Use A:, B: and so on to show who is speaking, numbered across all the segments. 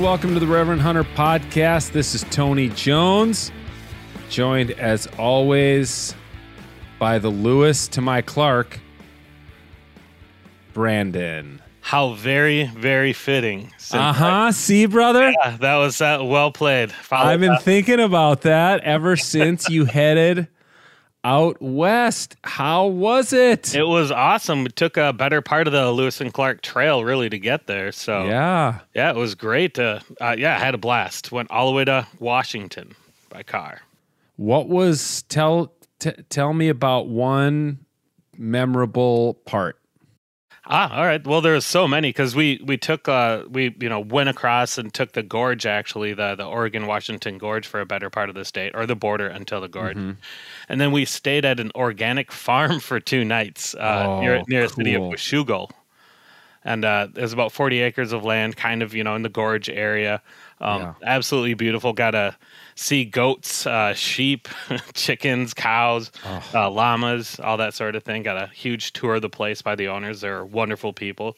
A: And welcome to the Reverend Hunter podcast. This is Tony Jones, joined as always by the Lewis to my Clark, Brandon.
B: How very, very fitting.
A: Uh huh. See, brother?
B: Yeah, that was uh, well played. Follow
A: I've been thinking about that ever since you headed out west. How was it?
B: It was awesome. It took a better part of the Lewis and Clark Trail really to get there. So
A: yeah.
B: yeah, it was great. To, uh, yeah, I had a blast. Went all the way to Washington by car.
A: What was tell t- tell me about one memorable part?
B: Ah, all right. Well, there's so many because we we took uh we you know went across and took the gorge actually the the Oregon Washington Gorge for a better part of the state or the border until the gorge, and then we stayed at an organic farm for two nights uh, near
A: Oh,
B: near the city of
A: cool.
B: Washougal, and uh, there's about forty acres of land, kind of you know in the gorge area. Um,
A: Yeah.
B: Absolutely beautiful. Got to see goats, uh, sheep, chickens, cows,
A: Oh.
B: uh, llamas, all that sort of thing. Got a huge tour of the place by the owners. They're wonderful people.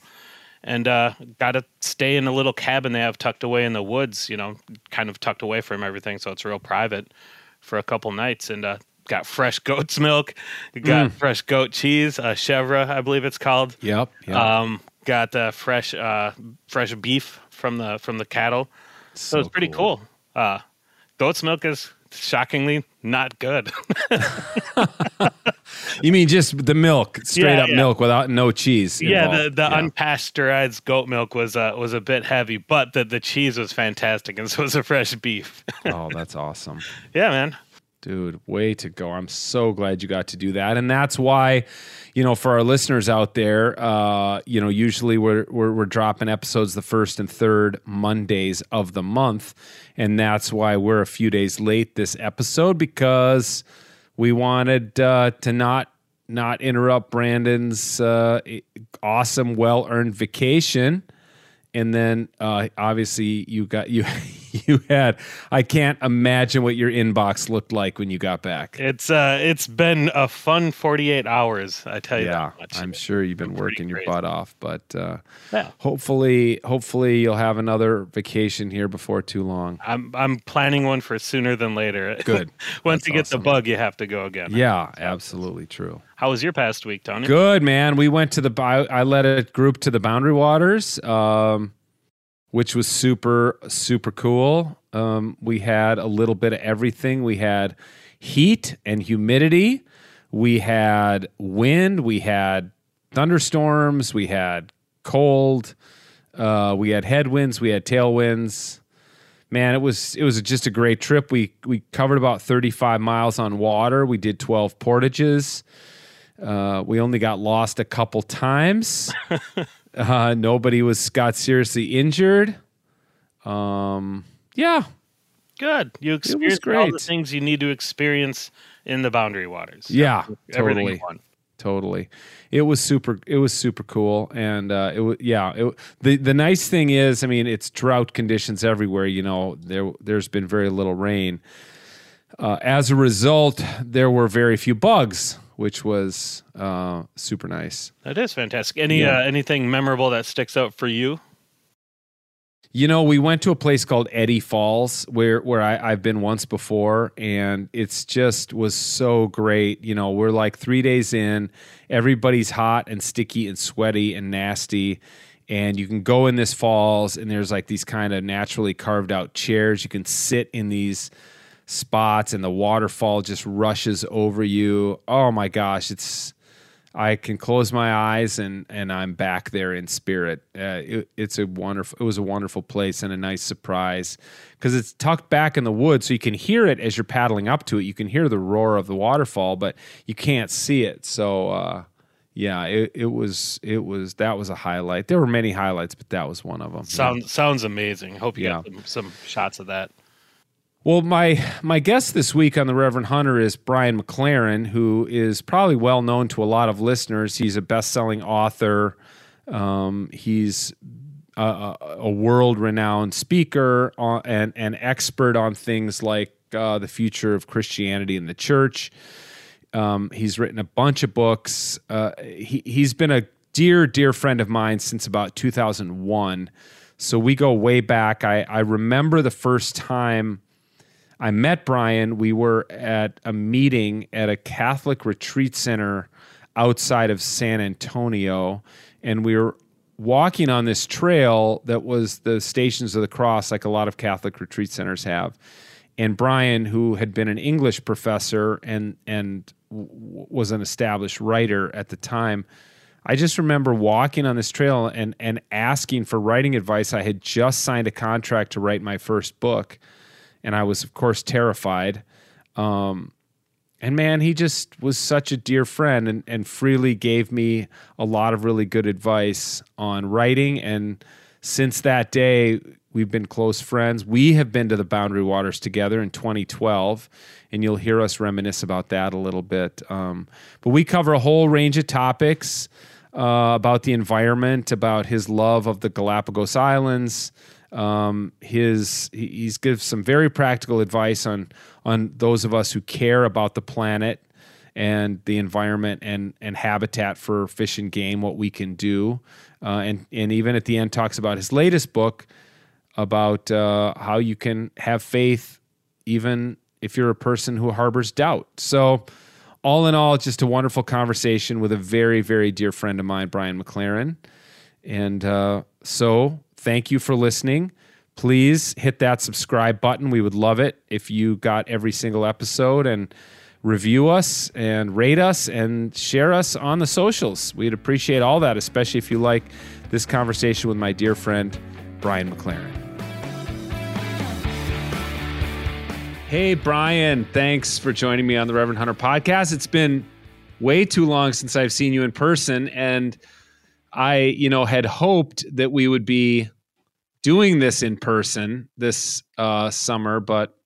B: And uh, got to stay in a little cabin they have tucked away in the woods, you know, kind of tucked away from everything. So it's real private for a couple nights. And uh, got fresh goat's milk, got
A: Mm.
B: fresh goat cheese, uh, chèvre, I believe it's called.
A: Yep. yep.
B: Um, got uh, fresh uh, fresh beef from the from the cattle. So, it's pretty cool. Uh, goat's milk is shockingly not good.
A: You mean just the milk, straight
B: Yeah,
A: up
B: yeah.
A: milk without no cheese?
B: yeah, the, the
A: Yeah.
B: unpasteurized goat milk was uh, was a bit heavy, but the, the cheese was fantastic, and so was the fresh beef.
A: oh, that's awesome.
B: yeah, man.
A: Dude, way to go. I'm so glad you got to do that. And that's why, you know, for our listeners out there, uh, you know, usually we're, we're, we're dropping episodes the first and third Mondays of the month. And that's why we're a few days late this episode because we wanted uh, to not not interrupt Brandon's uh, awesome, well earned vacation and then uh, obviously you got you you had I can't imagine what your inbox looked like when you got back.
B: It's uh, it's been a fun 48 hours. I tell you
A: Yeah. I'm sure you've been
B: Pretty
A: working your butt off, but uh,
B: Yeah.
A: hopefully, hopefully you'll have another vacation here before too long.
B: I'm I'm planning one for sooner than later.
A: Good.
B: Once
A: That's
B: you get
A: awesome.
B: the bug, you have to go again.
A: Yeah, absolutely true.
B: How was your past week, Tony?
A: Good man. We went to the I, I led a group to the Boundary Waters, um, which was super super cool. Um, we had a little bit of everything. We had heat and humidity. We had wind. We had thunderstorms. We had cold. Uh, we had headwinds. We had tailwinds. Man, it was it was just a great trip. We we covered about 35 miles on water. We did 12 portages. Uh, we only got lost a couple times. uh, nobody was got seriously injured. Um, yeah,
B: Good. You experienced all the things you need to experience in the boundary waters.
A: yeah,
B: Everything
A: totally,
B: you want.
A: totally. It was super. It was super cool, and uh, it was yeah. It, the the nice thing is, I mean, it's drought conditions everywhere. You know, there there's been very little rain. Uh, as a result, there were very few bugs, which was uh, super nice.
B: That is fantastic. Any
A: Yeah.
B: uh, anything memorable that sticks out for you?
A: You know, we went to a place called Eddy Falls where where I, I've been once before, and it's just was so great. You know, we're like three days in, everybody's hot and sticky and sweaty and nasty, and you can go in this falls, and there's like these kind of naturally carved out chairs. You can sit in these spots, and the waterfall just rushes over you. Oh my gosh, it's I can close my eyes and and I'm back there in spirit. Uh, it, it's a wonderful. It was a wonderful place and a nice surprise because it's tucked back in the woods, so you can hear it as you're paddling up to it. You can hear the roar of the waterfall, but you can't see it. So uh, yeah, it, it was it was that was a highlight. There were many highlights, but that was one of them.
B: Sounds sounds amazing. Hope you
A: Yeah.
B: got some, some shots of that.
A: Well, my my guest this week on the Reverend Hunter is Brian McLaren, who is probably well known to a lot of listeners. He's a best-selling author. Um, he's a, a, world-renowned speaker on, and an expert on things like uh, the future of Christianity in the church. Um, he's written a bunch of books. Uh, he he's been a dear dear friend of mine since about 2001. So we go way back. I, I remember the first time I met Brian. We were at a meeting at a Catholic retreat center outside of San Antonio, and we were walking on this trail that was the Stations of the Cross, like a lot of Catholic retreat centers have. And Brian, who had been an English professor and and w- was an established writer at the time, I just remember walking on this trail and and asking for writing advice. I had just signed a contract to write my first book, and I was of course terrified. Um, and man, he just was such a dear friend and, and freely gave me a lot of really good advice on writing. And since that day, we've been close friends. We have been to the Boundary Waters together in 2012, and you'll hear us reminisce about that a little bit. Um, but we cover a whole range of topics uh, about the environment, about his love of the Galapagos Islands. Um, his he, he's gives some very practical advice on on those of us who care about the planet and the environment and and habitat for fish and game, what we can do, uh, and and even at the end talks about his latest book about uh, how you can have faith even if you're a person who harbors doubt. So. All in all, just a wonderful conversation with a very, very dear friend of mine, Brian McLaren. And uh, so, thank you for listening please hit that subscribe button. We would love it if you got every single episode and review us and rate us and share us on the socials. We'd appreciate all that, especially if you like this conversation with my dear friend, Brian McLaren. Hey, Brian, thanks for joining me on the Reverend Hunter podcast. It's been way too long since I've seen you in person. And I, you know, had hoped that we would be doing this in person this uh, summer, but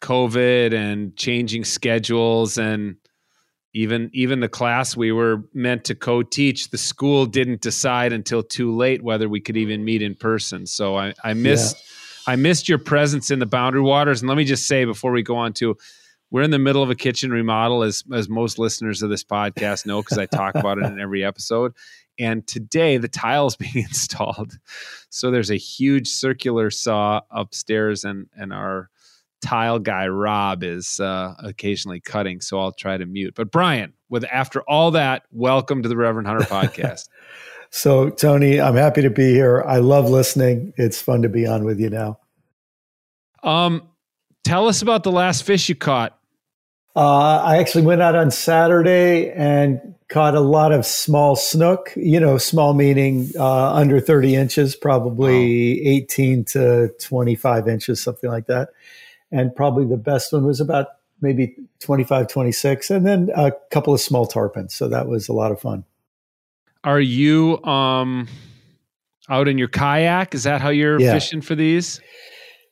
A: COVID and changing schedules and even even the class we were meant to co-teach, the school didn't decide until too late whether we could even meet in person. So I, I missed yeah. I missed your presence in the boundary waters. And let me just say before we go on to we're in the middle of a kitchen remodel, as as most listeners of this podcast know, because I talk about it in every episode. And today the tile's being installed. So there's a huge circular saw upstairs, and and our tile guy Rob is uh, occasionally cutting. So I'll try to mute. But Brian, with after all that, welcome to the Reverend Hunter podcast.
C: so Tony, I'm happy to be here. I love listening. It's fun to be on with you now.
A: Um, tell us about the last fish you caught.
C: Uh, I actually went out on Saturday and caught a lot of small snook, you know, small meaning uh, under 30 inches, probably wow. 18 to 25 inches, something like that. And probably the best one was about maybe 25, 26, and then a couple of small tarpons. So that was a lot of fun.
A: Are you um, out in your kayak? Is that how you're yeah. fishing for these?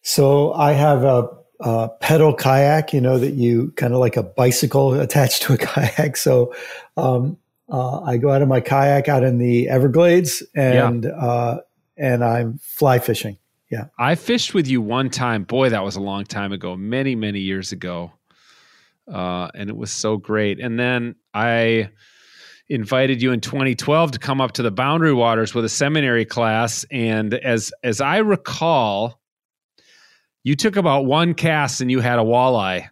C: So I have a uh, pedal kayak, you know, that you kind of like a bicycle attached to a kayak. So um, uh, I go out of my kayak out in the Everglades and yeah. uh, and I'm fly fishing. Yeah,
A: I fished with you one time. Boy, that was a long time ago, many many years ago, uh, and it was so great. And then I invited you in 2012 to come up to the Boundary Waters with a seminary class, and as as I recall you took about one cast and you had a walleye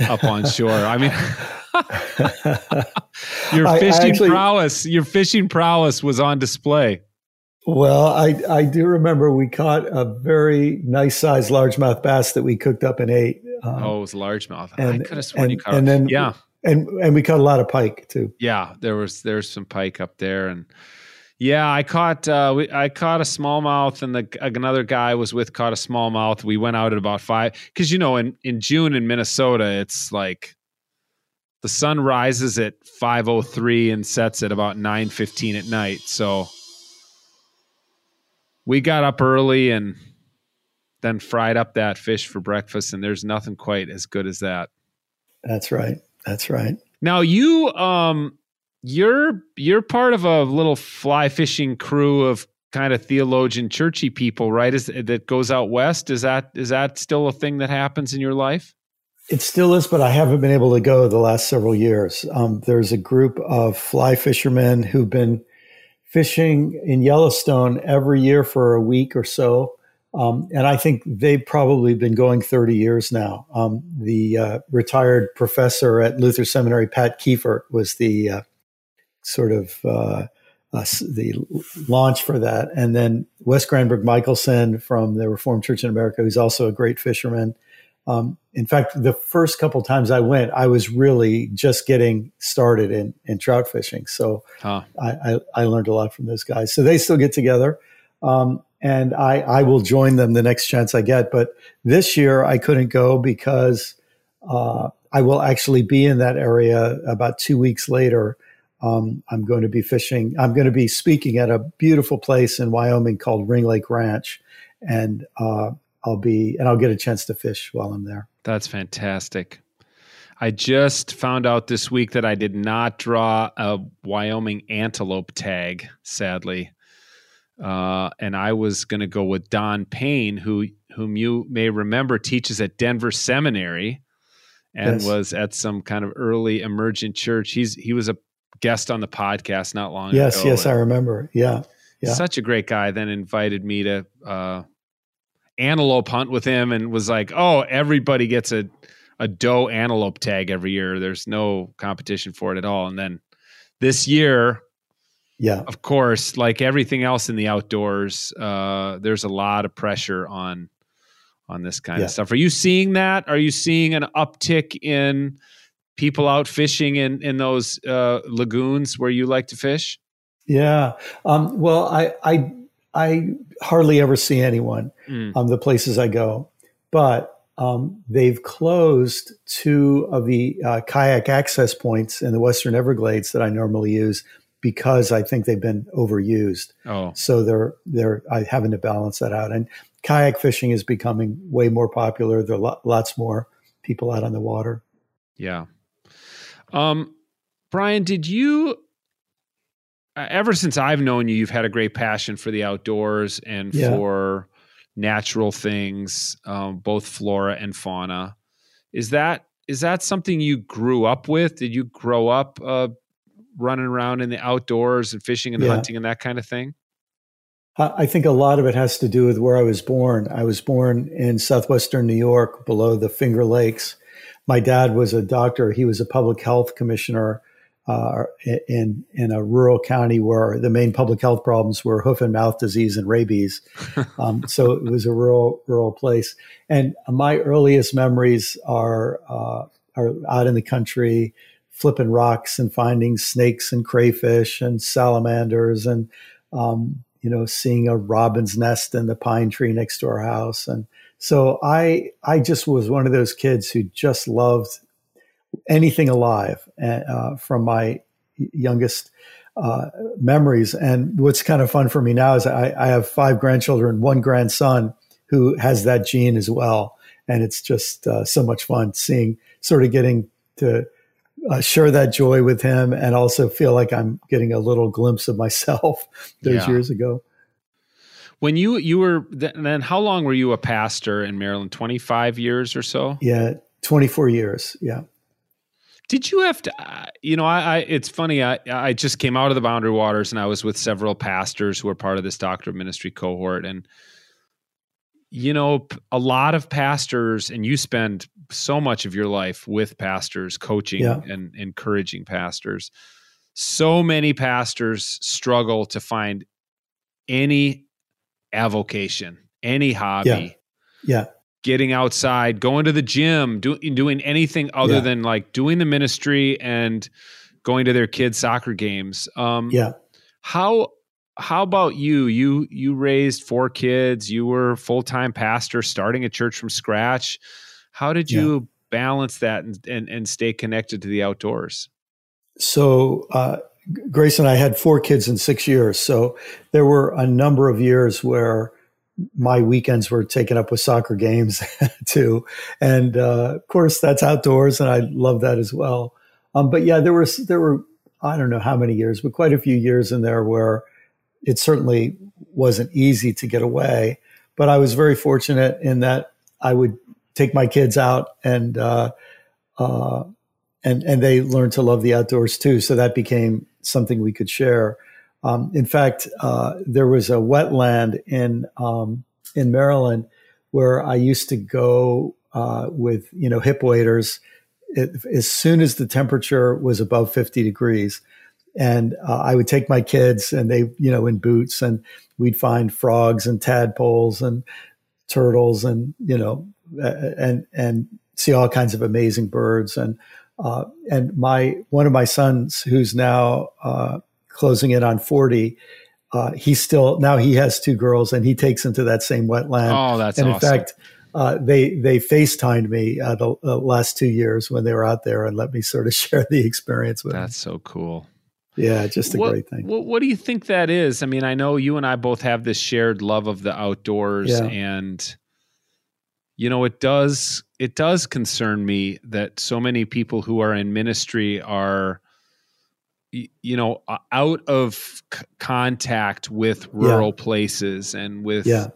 A: up on shore. I mean, your fishing I actually, prowess, your fishing prowess was on display.
C: Well, I, I do remember we caught a very nice sized largemouth bass that we cooked up and ate.
A: Um, oh, it was largemouth. And, I could have sworn
C: and,
A: you caught.
C: And then,
A: yeah,
C: and and we caught a lot of pike too.
A: Yeah, there was there's some pike up there, and yeah, I caught uh, we, I caught a smallmouth, and the, another guy was with caught a smallmouth. We went out at about five because you know in in June in Minnesota it's like the sun rises at five oh three and sets at about nine fifteen at night. So we got up early and then fried up that fish for breakfast, and there's nothing quite as good as that.
C: That's right. That's right.
A: Now you um you're you're part of a little fly fishing crew of kind of theologian churchy people, right? Is that goes out west? Is that is that still a thing that happens in your life?
C: It still is, but I haven't been able to go the last several years. Um, there's a group of fly fishermen who've been fishing in Yellowstone every year for a week or so. Um, and I think they've probably been going 30 years now. Um, the uh, retired professor at Luther Seminary, Pat Keifert was the uh, sort of uh, uh the launch for that. And then Wes Granberg Michaelson from the Reformed Church in America, who's also a great fisherman. Um, in fact, the first couple times I went, I was really just getting started in, in trout fishing. So huh. I, I, I, learned a lot from those guys. So they still get together. Um, and I, I will join them the next chance I get. But this year I couldn't go because uh, I will actually be in that area about two weeks later. Um, I'm going to be fishing. I'm going to be speaking at a beautiful place in Wyoming called Ring Lake Ranch, and uh, I'll be and I'll get a chance to fish while I'm there.
A: That's fantastic. I just found out this week that I did not draw a Wyoming antelope tag, sadly. Uh, and I was going to go with Don Payne, who whom you may remember teaches at Denver Seminary, and yes. was at some kind of early emergent church. He's he was a guest on the podcast not long
C: yes,
A: ago.
C: Yes, yes, I remember. Yeah, yeah.
A: Such a great guy. Then invited me to uh, antelope hunt with him and was like, "Oh, everybody gets a a doe antelope tag every year. There's no competition for it at all." And then this year,
C: yeah,
A: of course, like everything else in the outdoors, uh, there's a lot of pressure on on this kind yeah. of stuff. Are you seeing that? Are you seeing an uptick in people out fishing in in those uh, lagoons where you like to fish?
C: Yeah. Um, well, I I I hardly ever see anyone mm. um, the places I go, but um, they've closed two of the uh, kayak access points in the Western Everglades that I normally use because I think they've been overused. Oh, so they're they're I having to balance that out. And kayak fishing is becoming way more popular. There are lots more people out on the water.
A: Yeah. Um, Brian, did you uh, ever since I've known you, you've had a great passion for the outdoors and yeah. for natural things, um, both flora and fauna. Is that is that something you grew up with? Did you grow up uh, running around in the outdoors and fishing and yeah. hunting and that kind of thing?
C: I think a lot of it has to do with where I was born. I was born in southwestern New York, below the Finger Lakes. My dad was a doctor. He was a public health commissioner uh, in in a rural county where the main public health problems were hoof and mouth disease and rabies. Um, so it was a rural rural place. And my earliest memories are uh, are out in the country, flipping rocks and finding snakes and crayfish and salamanders and um, you know seeing a robin's nest in the pine tree next to our house. And so I I just was one of those kids who just loved anything alive uh, from my youngest uh, memories. And what's kind of fun for me now is I, I, have five grandchildren, one grandson who has that gene as well. And it's just uh, so much fun seeing, sort of getting to uh, share that joy with him and also feel like I'm getting a little glimpse of myself those yeah. years ago.
A: When you you were then how long were you a pastor in Maryland? 25 years or so?
C: Yeah, 24 years. Yeah.
A: Did you have to? Uh, you know, I, I, it's funny. I I just came out of the Boundary Waters, and I was with several pastors who were part of this Doctor of Ministry cohort, and you know, a lot of pastors, and you spend so much of your life with pastors, coaching yeah. and encouraging pastors. So many pastors struggle to find any avocation, any hobby.
C: Yeah. yeah
A: getting outside, going to the gym, do, doing anything other yeah. than like doing the ministry and going to their kids' soccer games.
C: Um, yeah.
A: How how about you? You you raised four kids. You were full time pastor, starting a church from scratch. How did you yeah. balance that and, and and stay connected to the outdoors?
C: So. Uh, Grace and I had four kids in six years. So there were a number of years where my weekends were taken up with soccer games too. And uh, of course, that's outdoors, and I love that as well. Um, but yeah, there was there were I don't know how many years, but quite a few years in there where it certainly wasn't easy to get away. But I was very fortunate in that I would take my kids out and uh, uh, and and they learned to love the outdoors too. So that became something we could share. Um, in fact, uh, there was a wetland in um, in Maryland where I used to go uh, with you know hip waders it, as soon as the temperature was above 50 degrees. And uh, I would take my kids and they, you know, in boots and we'd find frogs and tadpoles and turtles and, you know, and, and see all kinds of amazing birds. And, uh, and my, one of my sons who's now, uh, closing in on 40, uh, he's still now he has two girls and he takes them to that same wetland.
A: Oh, that's
C: and
A: awesome.
C: in fact, uh, they they FaceTimed me uh, the, the, last two years when they were out there and let me sort of share the experience with them.
A: That's
C: them.
A: so cool.
C: Yeah, just a
A: what,
C: great thing.
A: What, what do you think that is? I mean, I know you and I both have this shared love of the outdoors,
C: Yeah.
A: and you know, it does it does concern me that so many people who are in ministry are you know out of c- contact with rural places and with
C: Yeah.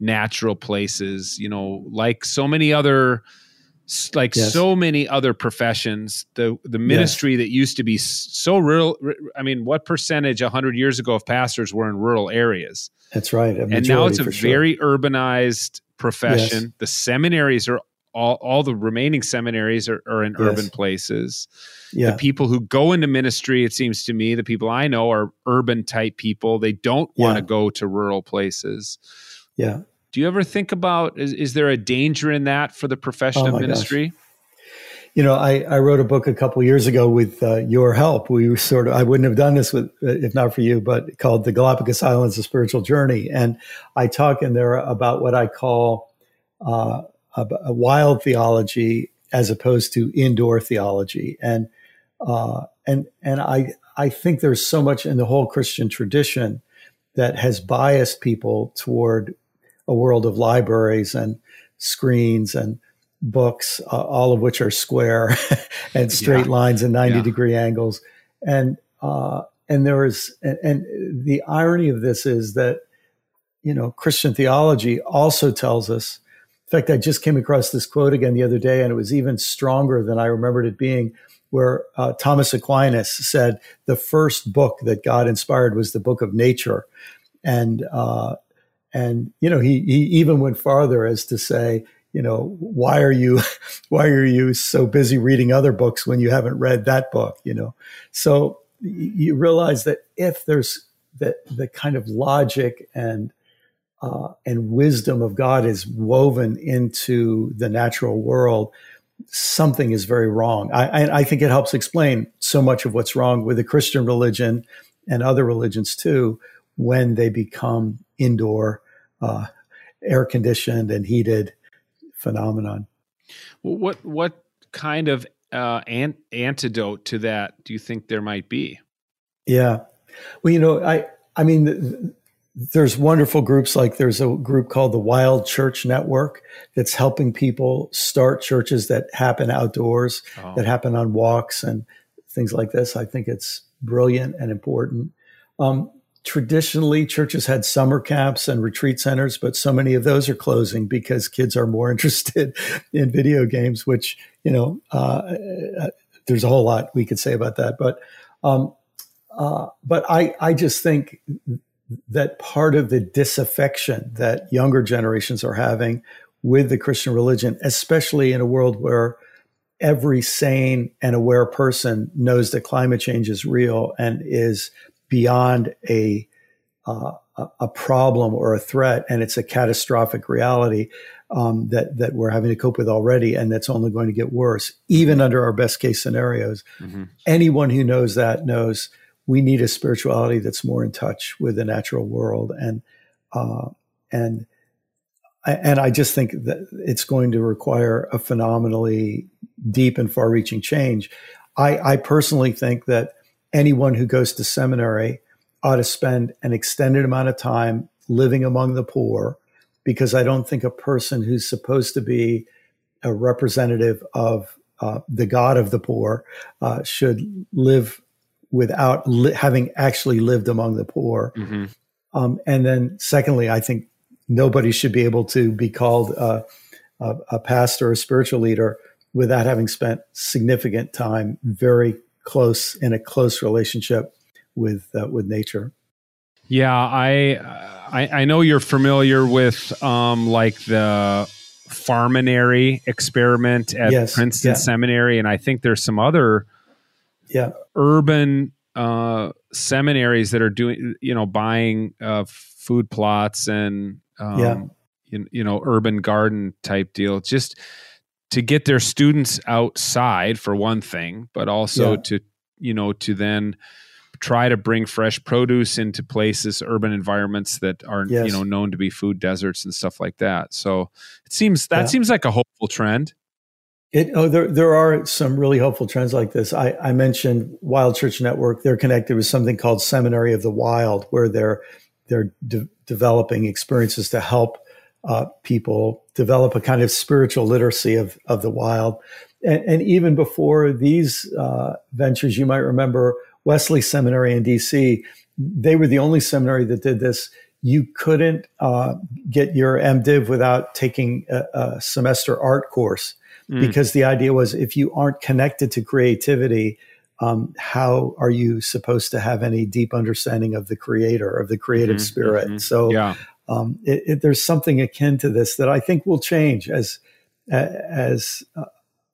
A: natural places you know like so many other like
C: Yes.
A: so many other professions the the ministry that used to be so rural i mean what percentage 100 years ago of pastors were in rural areas
C: That's right.
A: and now it's a
C: sure.
A: very urbanized profession
C: Yes.
A: the seminaries are all, all the remaining seminaries are, are in
C: Yes.
A: urban places
C: yeah.
A: the people who go into ministry it seems to me the people i know are urban type people they don't want to go to rural places
C: yeah.
A: do you ever think about is, is there a danger in that for the profession
C: Oh
A: of
C: ministry? gosh. You know, I, I wrote a book a couple years ago with uh, your help. We sort of, I wouldn't have done this with, if not for you, but called The Galapagos Islands, A Spiritual Journey. And I talk in there about what I call uh, a, a wild theology as opposed to indoor theology. And, uh, and, and I, I think there's so much in the whole Christian tradition that has biased people toward a world of libraries and screens and books, uh, all of which are square and straight
A: Yeah.
C: lines and 90
A: Yeah.
C: degree angles. And, uh, and there is, and, and the irony of this is that, you know, Christian theology also tells us, in fact, I just came across this quote again the other day, and it was even stronger than I remembered it being, where uh, Thomas Aquinas said the first book that God inspired was the book of nature. And, uh, and, you know, he, he even went farther as to say, you know, why are you, why are you so busy reading other books when you haven't read that book, you know? So you realize that if there's that the kind of logic and uh, and wisdom of God is woven into the natural world, something is very wrong. I, I, I think it helps explain so much of what's wrong with the Christian religion and other religions too when they become indoor, uh, air conditioned and heated phenomenon.
A: Well, what what kind of uh, an- antidote to that do you think there might be?
C: Yeah. Well, you know, I I mean, th- th- there's wonderful groups like there's a group called the Wild Church Network that's helping people start churches that happen outdoors,
A: Oh.
C: that happen on walks and things like this. I think it's brilliant and important. Um, traditionally, churches had summer camps and retreat centers, but so many of those are closing because kids are more interested in video games, which, you know, uh, uh, there's a whole lot we could say about that. But um, uh, but I, I just think that part of the disaffection that younger generations are having with the Christian religion, especially in a world where every sane and aware person knows that climate change is real and is beyond a uh, a- problem or a threat, and it's a catastrophic reality um, that that we're having to cope with already, and that's only going to get worse, even under our best case scenarios.
A: Mhm.
C: Anyone who knows that knows we need a spirituality that's more in touch with the natural world, and uh, and and I just think that it's going to require a phenomenally deep and far-reaching change. I, I personally think that anyone who goes to seminary ought to spend an extended amount of time living among the poor, because I don't think a person who's supposed to be a representative of uh, the God of the poor uh, should live without li- having actually lived among the poor.
A: Mhm.
C: Um, and then, secondly, I think nobody should be able to be called uh, a, a pastor or a spiritual leader without having spent significant time very close in a close relationship with uh, with nature.
A: Yeah, I I, I know you're familiar with um, like the Farminary experiment at yes, Princeton yeah. Seminary, and I think there's some other
C: yeah
A: urban uh, seminaries that are doing you know buying uh, food plots and um, yeah. you, you know urban garden type deal just to get their students outside for one thing, but also yeah. to you know to then try to bring fresh produce into places, urban environments that are yes. you know known to be food deserts and stuff like that. So it seems that yeah. seems like a hopeful trend.
C: It, oh, there there are some really hopeful trends like this. I, I mentioned Wild Church Network. They're connected with something called Seminary of the Wild, where they're they're de- developing experiences to help uh, people develop a kind of spiritual literacy of of the wild. And, and even before these uh, ventures, you might remember Wesley Seminary in DC, they were the only seminary that did this. You couldn't uh, get your MDiv without taking a, a semester art course mm. because the idea was if you aren't connected to creativity, um, how are you supposed to have any deep understanding of the creator, of the creative mm-hmm, spirit? Mm-hmm. So, yeah. Um, it, it, there's something akin to this that I think will change as as uh,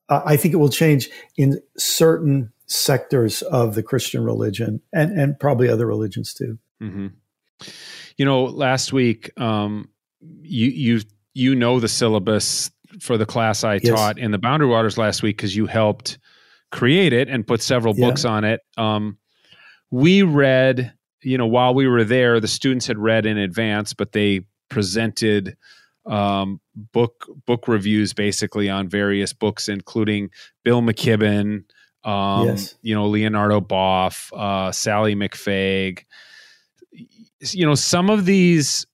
C: I think it will change in certain sectors of the Christian religion and, and probably other religions too.
A: Mm-hmm. You know, last week, um, you, you, you know, the syllabus for the class I yes. taught in the Boundary Waters last week because you helped create it and put several yeah. books on it. Um, we read, you know, while we were there, the students had read in advance, but they presented um, book book reviews basically on various books, including Bill McKibben, um, yes. you know, Leonardo Boff, uh, Sallie McFague. You know, some of these.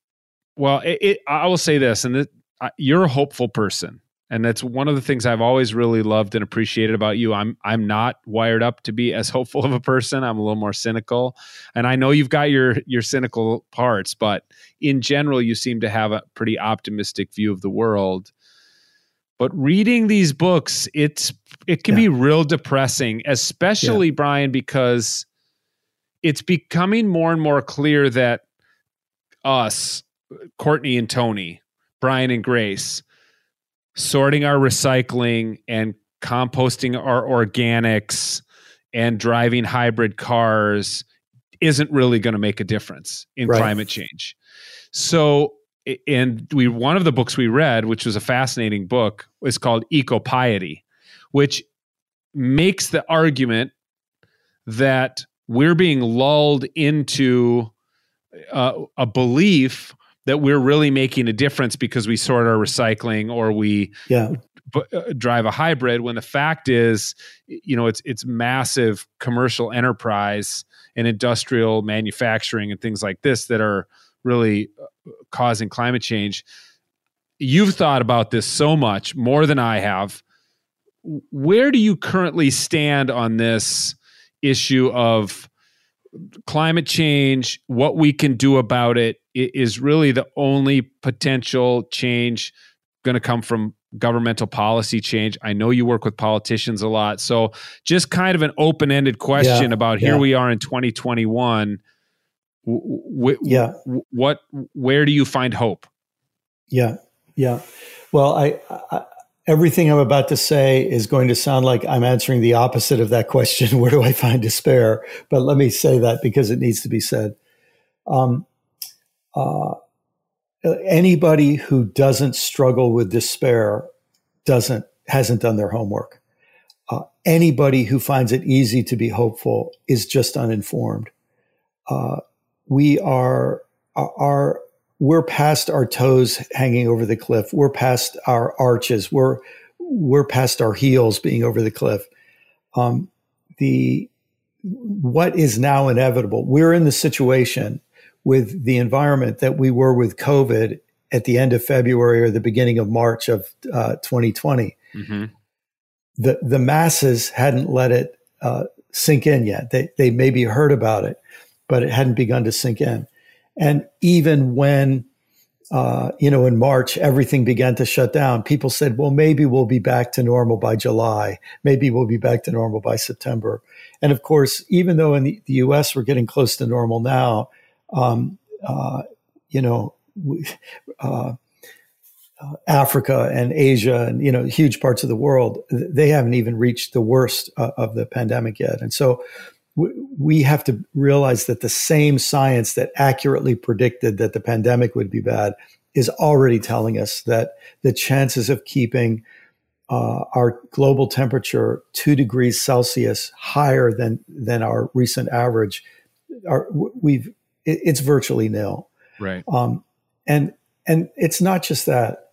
A: Well, it, it, I will say this, and uh, you're a hopeful person, and that's one of the things I've always really loved and appreciated about you. I'm I'm not wired up to be as hopeful of a person. I'm a little more cynical, and I know you've got your your cynical parts, but in general, you seem to have a pretty optimistic view of the world. But reading these books, it's it can yeah. be real depressing, especially yeah. Brian, because it's becoming more and more clear that us, Courtney and Tony, Brian and Grace, sorting our recycling and composting our organics and driving hybrid cars isn't really going to make a difference in right. climate change. So and we one of the books we read, which was a fascinating book, is called Eco Piety, which makes the argument that we're being lulled into uh, a belief that we're really making a difference because we sort our recycling or we
C: yeah.
A: b- uh, drive a hybrid when the fact is you know it's it's massive commercial enterprise and industrial manufacturing and things like this that are really uh, causing climate change. You've thought about this so much more than I have. Where do you currently stand on this issue of climate change? What we can do about it is really the only potential change going to come from governmental policy change. I know you work with politicians a lot. So, just kind of an open ended question yeah, about here yeah. we are in 2021 w- yeah. What? Where do you find hope?
C: Yeah. Yeah. Well, I, I everything I'm about to say is going to sound like I'm answering the opposite of that question. Where do I find despair? But let me say that because it needs to be said. Um, uh, anybody who doesn't struggle with despair doesn't hasn't done their homework. Uh, anybody who finds it easy to be hopeful is just uninformed. Uh, we are are we're past our toes hanging over the cliff. We're past our arches. We're we're past our heels being over the cliff. Um, the what is now inevitable? We're in the situation with the environment that we were with COVID at the end of February or the beginning of March of uh, 2020. Mm-hmm. The the masses hadn't let it uh, sink in yet. They they maybe heard about it, but it hadn't begun to sink in. And even when, uh, you know, in March, everything began to shut down, people said, well, maybe we'll be back to normal by July. Maybe we'll be back to normal by September. And of course, even though in the, the US we're getting close to normal now, um, uh, you know, uh, uh, Africa and Asia and you know huge parts of the world, they haven't even reached the worst uh, of the pandemic yet. And so we have to realize that the same science that accurately predicted that the pandemic would be bad is already telling us that the chances of keeping uh, our global temperature two degrees Celsius higher than than our recent average are we've it's virtually nil.
A: Right.
C: Um, and and it's not just that;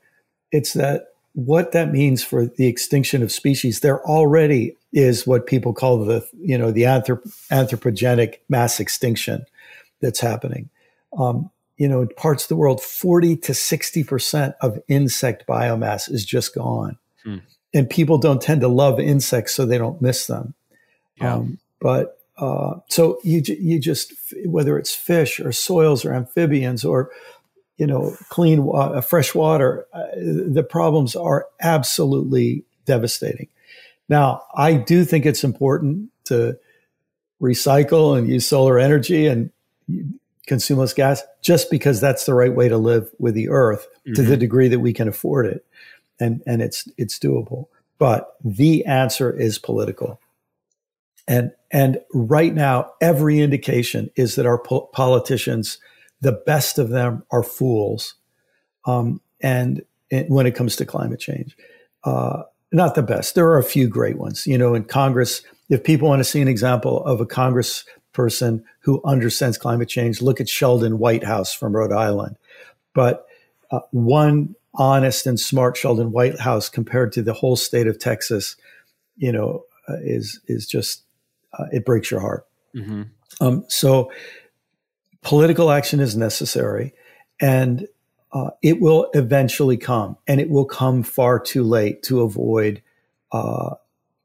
C: it's that what that means for the extinction of species. They're already is what people call the you know the anthrop- anthropogenic mass extinction that's happening. Um, you know, in parts of the world, forty to sixty percent of insect biomass is just gone, hmm. and people don't tend to love insects, so they don't miss them. Yeah. Um, but uh, so you you just whether it's fish or soils or amphibians or you know clean water, uh, fresh water, uh, the problems are absolutely devastating. Now, I do think it's important to recycle and use solar energy and consume less gas, just because that's the right way to live with the earth mm-hmm. to the mm-hmm. degree that we can afford it, and and it's it's doable. But the answer is political. And, and right now, every indication is that our po- politicians, the best of them are fools. Um, and, and, when it comes to climate change, uh, not the best. There are a few great ones. You know, in Congress, if people want to see an example of a Congress person who understands climate change, look at Sheldon Whitehouse from Rhode Island. But uh, one honest and smart Sheldon Whitehouse compared to the whole state of Texas, you know, uh, is is just uh, it breaks your heart. Mm-hmm. Um, so political action is necessary, and uh, it will eventually come, and it will come far too late to avoid uh,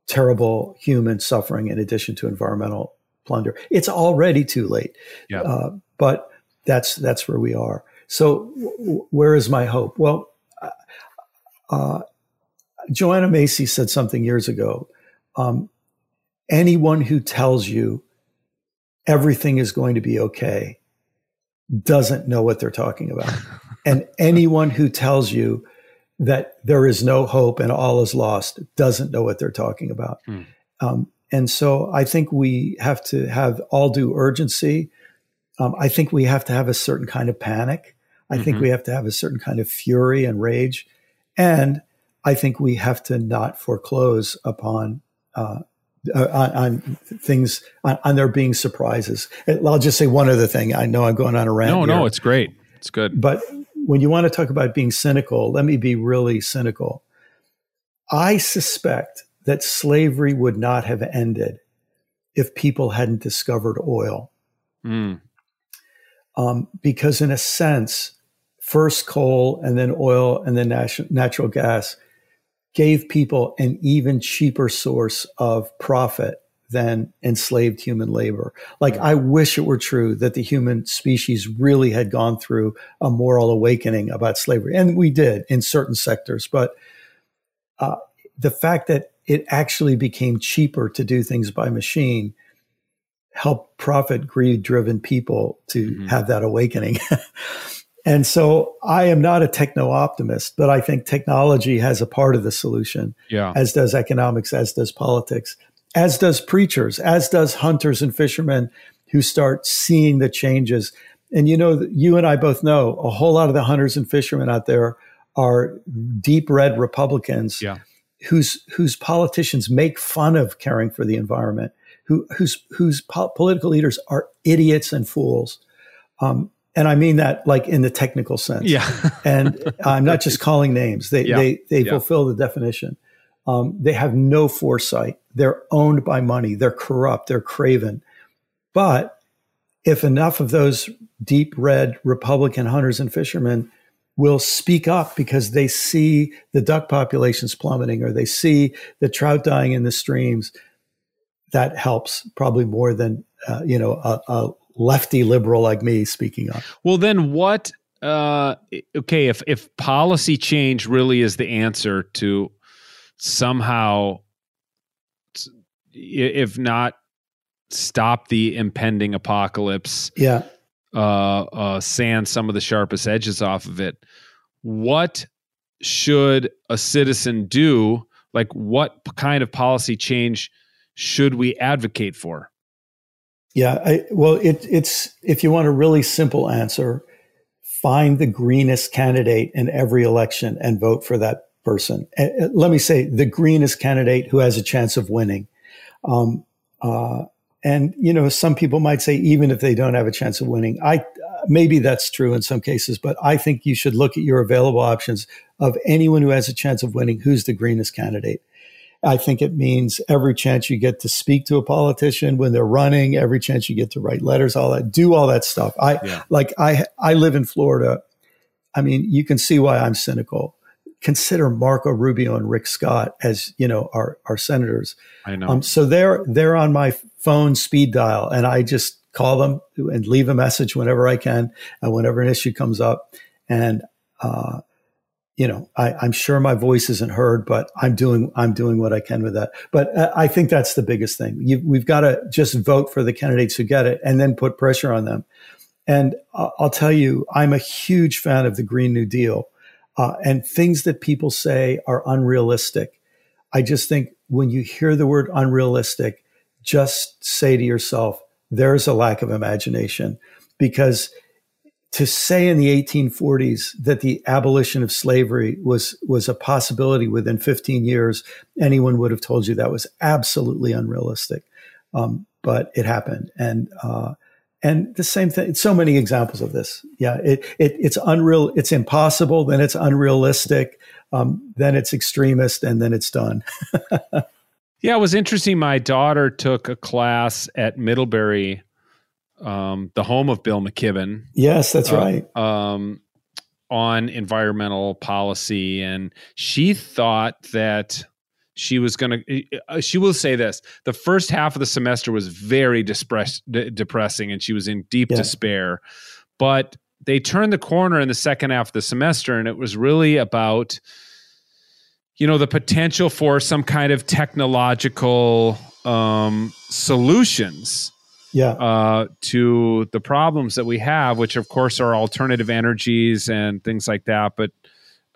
C: terrible human suffering in addition to environmental plunder. It's already too late, yeah. Uh, but that's that's where we are. So, w- where is my hope? Well, uh, uh, Joanna Macy said something years ago. Um, anyone who tells you everything is going to be okay doesn't know what they're talking about. and anyone who tells you that there is no hope and all is lost doesn't know what they're talking about. Hmm. Um, and so I think we have to have all due urgency. Um, I think we have to have a certain kind of panic. I mm-hmm. think we have to have a certain kind of fury and rage. And I think we have to not foreclose upon uh, uh, on, on, things on, on, there being surprises. I'll just say one other thing. I know I'm going on a rant.
A: No,
C: here,
A: no, it's great. It's good.
C: But when you want to talk about being cynical, let me be really cynical. I suspect that slavery would not have ended if people hadn't discovered oil. Mm. Um, because, in a sense, first coal and then oil and then nat- natural gas gave people an even cheaper source of profit than enslaved human labor. Like, I wish it were true that the human species really had gone through a moral awakening about slavery. And we did in certain sectors. But uh, the fact that it actually became cheaper to do things by machine helped profit greed driven people to mm-hmm. have that awakening. And so I am not a techno optimist, but I think technology has a part of the solution,
A: yeah.
C: as does economics, as does politics, as does preachers, as does hunters and fishermen who start seeing the changes. And you know, you and I both know a whole lot of the hunters and fishermen out there are deep red Republicans
A: yeah.
C: whose whose politicians make fun of caring for the environment, who whose whose po- political leaders are idiots and fools. Um, and I mean that like in the technical sense.
A: Yeah.
C: and I'm not just calling names. They yeah. they they yeah. fulfill the definition. Um, they have no foresight. They're owned by money. They're corrupt. They're craven. But if enough of those deep red Republican hunters and fishermen will speak up because they see the duck populations plummeting or they see the trout dying in the streams, that helps probably more than uh, you know a, a lefty liberal like me speaking up.
A: Well, then what? Uh, okay, if if policy change really is the answer to somehow, if not stop the impending apocalypse,
C: yeah,
A: uh, uh, sand some of the sharpest edges off of it. What should a citizen do? Like, what kind of policy change should we advocate for?
C: Yeah, I, well, it, it's if you want a really simple answer, find the greenest candidate in every election and vote for that person. And let me say the greenest candidate who has a chance of winning. Um, uh, and you know, some people might say even if they don't have a chance of winning, I maybe that's true in some cases, but I think you should look at your available options of anyone who has a chance of winning. Who's the greenest candidate? I think it means every chance you get to speak to a politician when they're running, every chance you get to write letters, all that, do all that stuff. I yeah. like I I live in Florida. I mean, you can see why I'm cynical. Consider Marco Rubio and Rick Scott as you know our our senators.
A: I know.
C: Um, so they're they're on my phone speed dial, and I just call them and leave a message whenever I can, and whenever an issue comes up, and uh, you know, I, am sure my voice isn't heard, but I'm doing I'm doing what I can with that. But uh, I think that's the biggest thing. You, we've got to just vote for the candidates who get it, and then put pressure on them. And uh, I'll tell you, I'm a huge fan of the Green New Deal, uh, and things that people say are unrealistic. I just think when you hear the word unrealistic, just say to yourself, "There's a lack of imagination," because to say in the 1840s that the abolition of slavery was was a possibility within 15 years, anyone would have told you that was absolutely unrealistic. Um, but it happened, and uh, and the same thing. So many examples of this. Yeah, it, it it's unreal. It's impossible. Then it's unrealistic. Um, then it's extremist, and then it's done.
A: yeah, it was interesting. My daughter took a class at Middlebury um, the home of Bill McKibben.
C: Yes, that's uh, right.
A: Um, on environmental policy, and she thought that she was going to. Uh, she will say this: the first half of the semester was very depress- de- depressing, and she was in deep yeah. despair. But they turned the corner in the second half of the semester, and it was really about you know the potential for some kind of technological um, solutions
C: yeah.
A: uh, to the problems that we have, which of course are alternative energies and things like that, but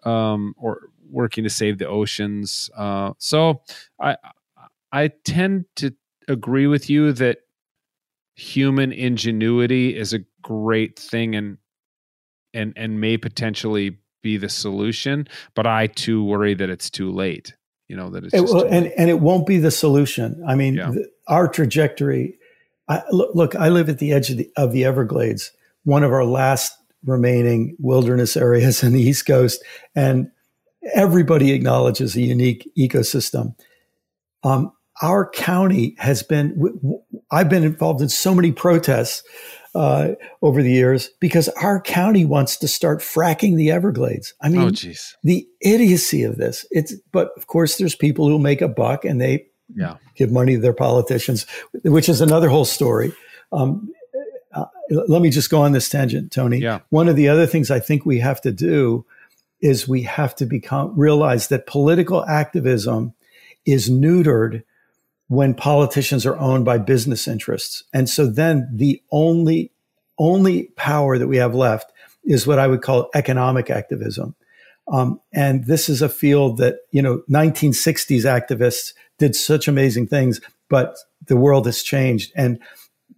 A: um, or working to save the oceans. Uh, so I I tend to agree with you that human ingenuity is a great thing and and and may potentially be the solution, but I too worry that it's too late. You know that it's
C: it, and and it won't be the solution. I mean, yeah. the, our trajectory I, look, look, I live at the edge of the, of the Everglades, one of our last remaining wilderness areas in the East Coast, and everybody acknowledges a unique ecosystem. Um, our county has been, I've been involved in so many protests uh, over the years because our county wants to start fracking the Everglades. I mean,
A: oh,
C: the idiocy of this. It's, but of course, there's people who make a buck and they
A: yeah.
C: give money to their politicians, which is another whole story. Um, uh, let me just go on this tangent, Tony.
A: Yeah.
C: One of the other things I think we have to do is we have to become realize that political activism is neutered when politicians are owned by business interests. And so then the only only power that we have left is what I would call economic activism. Um, and this is a field that, you know, 1960s activists did such amazing things, but the world has changed. And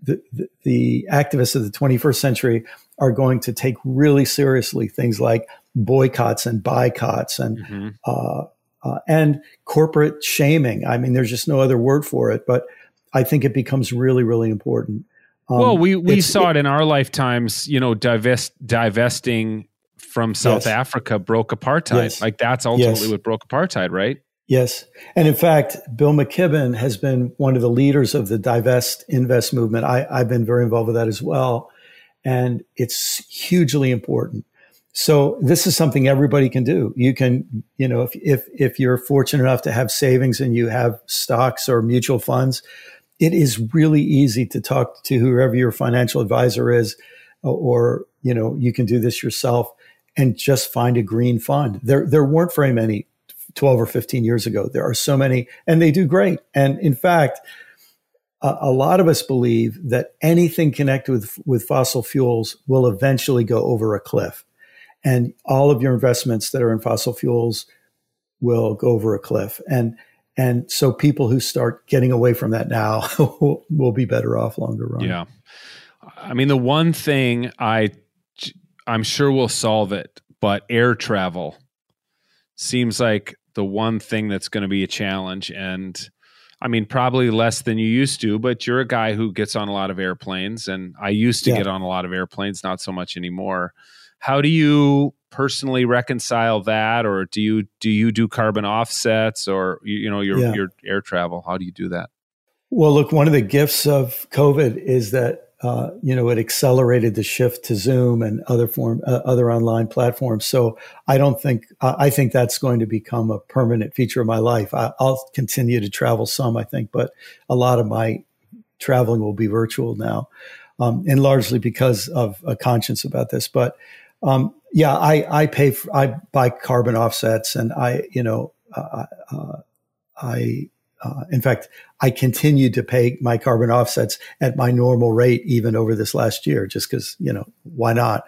C: the, the, the activists of the 21st century are going to take really seriously things like boycotts and boycotts and mm-hmm. uh, uh, and corporate shaming. I mean, there's just no other word for it, but I think it becomes really, really important.
A: Um, well, we we saw it, it, in our lifetimes. You know, divest divesting from South yes. Africa broke apartheid. Yes. Like that's ultimately yes. what broke apartheid, right?
C: Yes. And in fact, Bill McKibben has been one of the leaders of the divest invest movement. I, I've been very involved with that as well. And it's hugely important. So this is something everybody can do. You can, you know, if, if, if you're fortunate enough to have savings and you have stocks or mutual funds, it is really easy to talk to whoever your financial advisor is, uh, or, you know, you can do this yourself and just find a green fund. There, there weren't very many 12 or 15 years ago. There are so many, and they do great. And in fact, a, a lot of us believe that anything connected with, with fossil fuels will eventually go over a cliff. And all of your investments that are in fossil fuels will go over a cliff. And and so people who start getting away from that now will, will be better off longer run.
A: Yeah. I mean, the one thing I I'm sure will solve it, but air travel seems like the one thing that's going to be a challenge. And I mean, probably less than you used to, but you're a guy who gets on a lot of airplanes, and I used to yeah. get on a lot of airplanes, not so much anymore. How do you personally reconcile that, or do you do you do carbon offsets, or you, know your yeah. your air travel? How do you do that?
C: Well, look, one of the gifts of COVID is that uh, you know, it accelerated the shift to Zoom and other form, uh, other online platforms. So I don't think, I think that's going to become a permanent feature of my life. I, will continue to travel some, I think, but a lot of my traveling will be virtual now. Um, and largely because of a conscience about this. But, um, yeah, I, I pay, for, I buy carbon offsets and I, you know, uh, uh I, uh, in fact, I continued to pay my carbon offsets at my normal rate even over this last year, just because you know why not?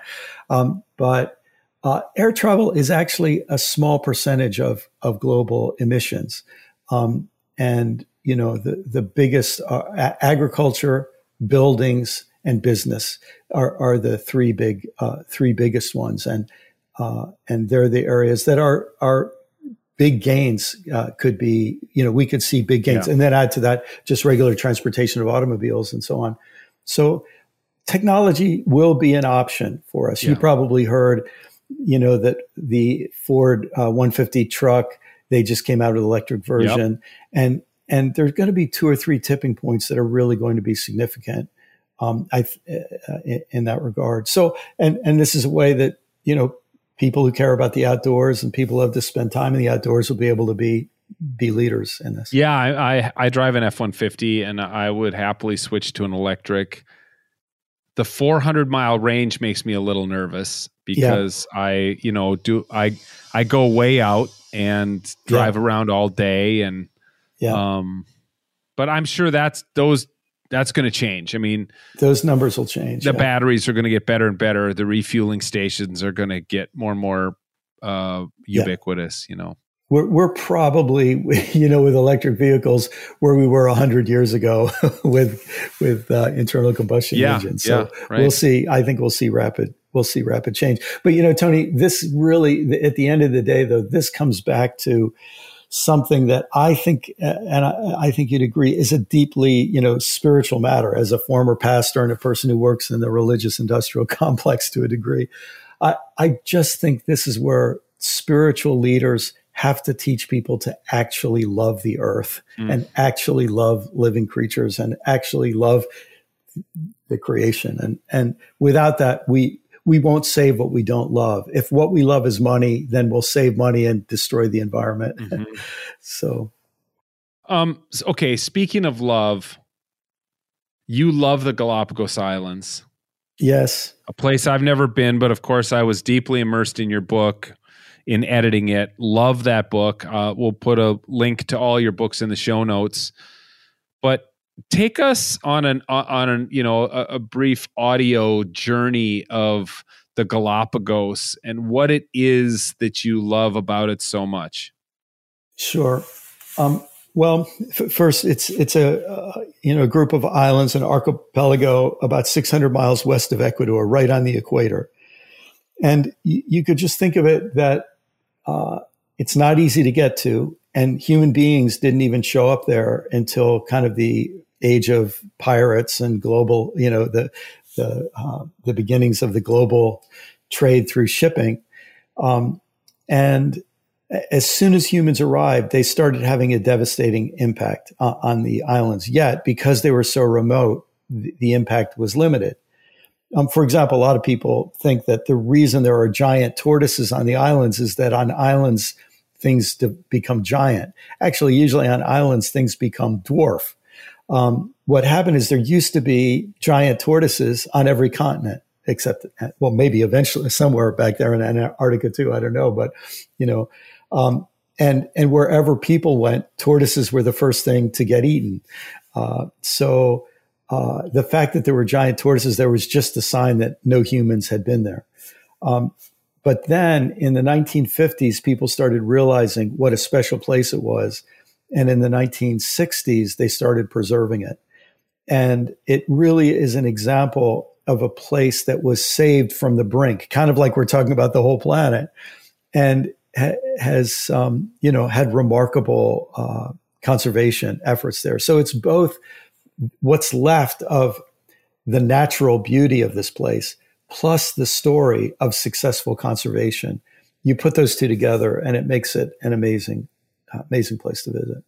C: Um, but uh, air travel is actually a small percentage of of global emissions, um, and you know the the biggest uh, agriculture, buildings, and business are, are the three big uh, three biggest ones, and uh, and they're the areas that are are big gains uh, could be, you know, we could see big gains. Yeah. And then add to that just regular transportation of automobiles and so on. So technology will be an option for us. Yeah. You probably heard, you know, that the Ford uh, 150 truck, they just came out with electric version. Yep. And, and there's going to be two or three tipping points that are really going to be significant. Um, I, uh, in, that regard. So, and, and this is a way that, you know, people who care about the outdoors and people who have to spend time in the outdoors will be able to be be leaders in this.
A: Yeah, I I, I drive an F one fifty, and I would happily switch to an electric. The 400 mile range makes me a little nervous because yeah. I, you know, do I I go way out and drive yeah. around all day and yeah. um but I'm sure that's those that's going to change. I mean,
C: those numbers will change.
A: The yeah. batteries are going to get better and better. The refueling stations are going to get more and more uh, ubiquitous. Yeah. You know,
C: we're we're probably you know with electric vehicles where we were hundred years ago with with uh, internal combustion yeah, engines. So right. we'll see. I think we'll see rapid we'll see rapid change. But you know, Tony, this really at the end of the day, though, this comes back to something that I think, and I, I, think you'd agree, is a deeply, you know, spiritual matter. As a former pastor and a person who works in the religious industrial complex to a degree, I, I just think this is where spiritual leaders have to teach people to actually love the earth mm. and actually love living creatures and actually love the creation. And and without that, we we won't save what we don't love. If what we love is money, then we'll save money and destroy the environment. Mm-hmm. so,
A: um, okay. Speaking of love, you love the Galapagos Islands.
C: Yes,
A: a place I've never been, but of course I was deeply immersed in your book, in editing it. Love that book. Uh, we'll put a link to all your books in the show notes. But take us on an on an you know a, a, brief audio journey of the Galapagos and what it is that you love about it so much.
C: Sure. Um, well, f- first, it's it's a uh, you know a group of islands, an archipelago about 600 miles west of Ecuador, right on the equator, and y- you could just think of it that uh, it's not easy to get to, and human beings didn't even show up there until kind of the age of pirates and global, you know, the the uh, the beginnings of the global trade through shipping. Um, and as soon as humans arrived, they started having a devastating impact uh, on the islands. Yet, because they were so remote, the, the impact was limited. Um, for example, a lot of people think that the reason there are giant tortoises on the islands is that on islands things become giant. Actually, usually on islands things become dwarf um, what happened is there used to be giant tortoises on every continent, except, well, maybe eventually somewhere back there in Antarctica too. I don't know, but you know, um, and and wherever people went, tortoises were the first thing to get eaten. Uh, so uh, the fact that there were giant tortoises there was just a sign that no humans had been there. Um, but then in the 1950s, people started realizing what a special place it was. And in the 1960s, they started preserving it. And it really is an example of a place that was saved from the brink, kind of like we're talking about the whole planet, and ha- has, um, you know, had remarkable uh, conservation efforts there. So it's both what's left of the natural beauty of this place plus the story of successful conservation. You put those two together and it makes it an amazing, amazing place to visit.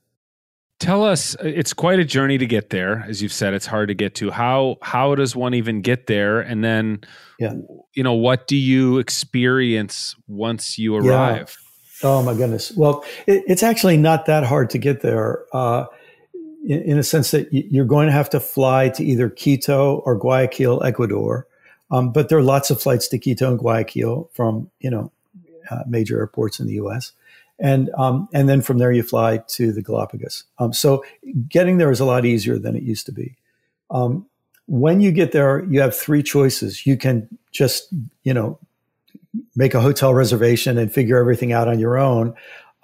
A: Tell us, it's quite a journey to get there. As you've said, it's hard to get to. How how does one even get there? And then, yeah. you know, what do you experience once you arrive?
C: Yeah. Oh my goodness! Well, it, it's actually not that hard to get there. Uh, in, in, a sense that you're going to have to fly to either Quito or Guayaquil, Ecuador. Um, but there are lots of flights to Quito and Guayaquil from you know uh, major airports in the U.S. And um, and then from there you fly to the Galapagos. Um, so getting there is a lot easier than it used to be. Um, when you get there, you have three choices. You can just you know make a hotel reservation and figure everything out on your own.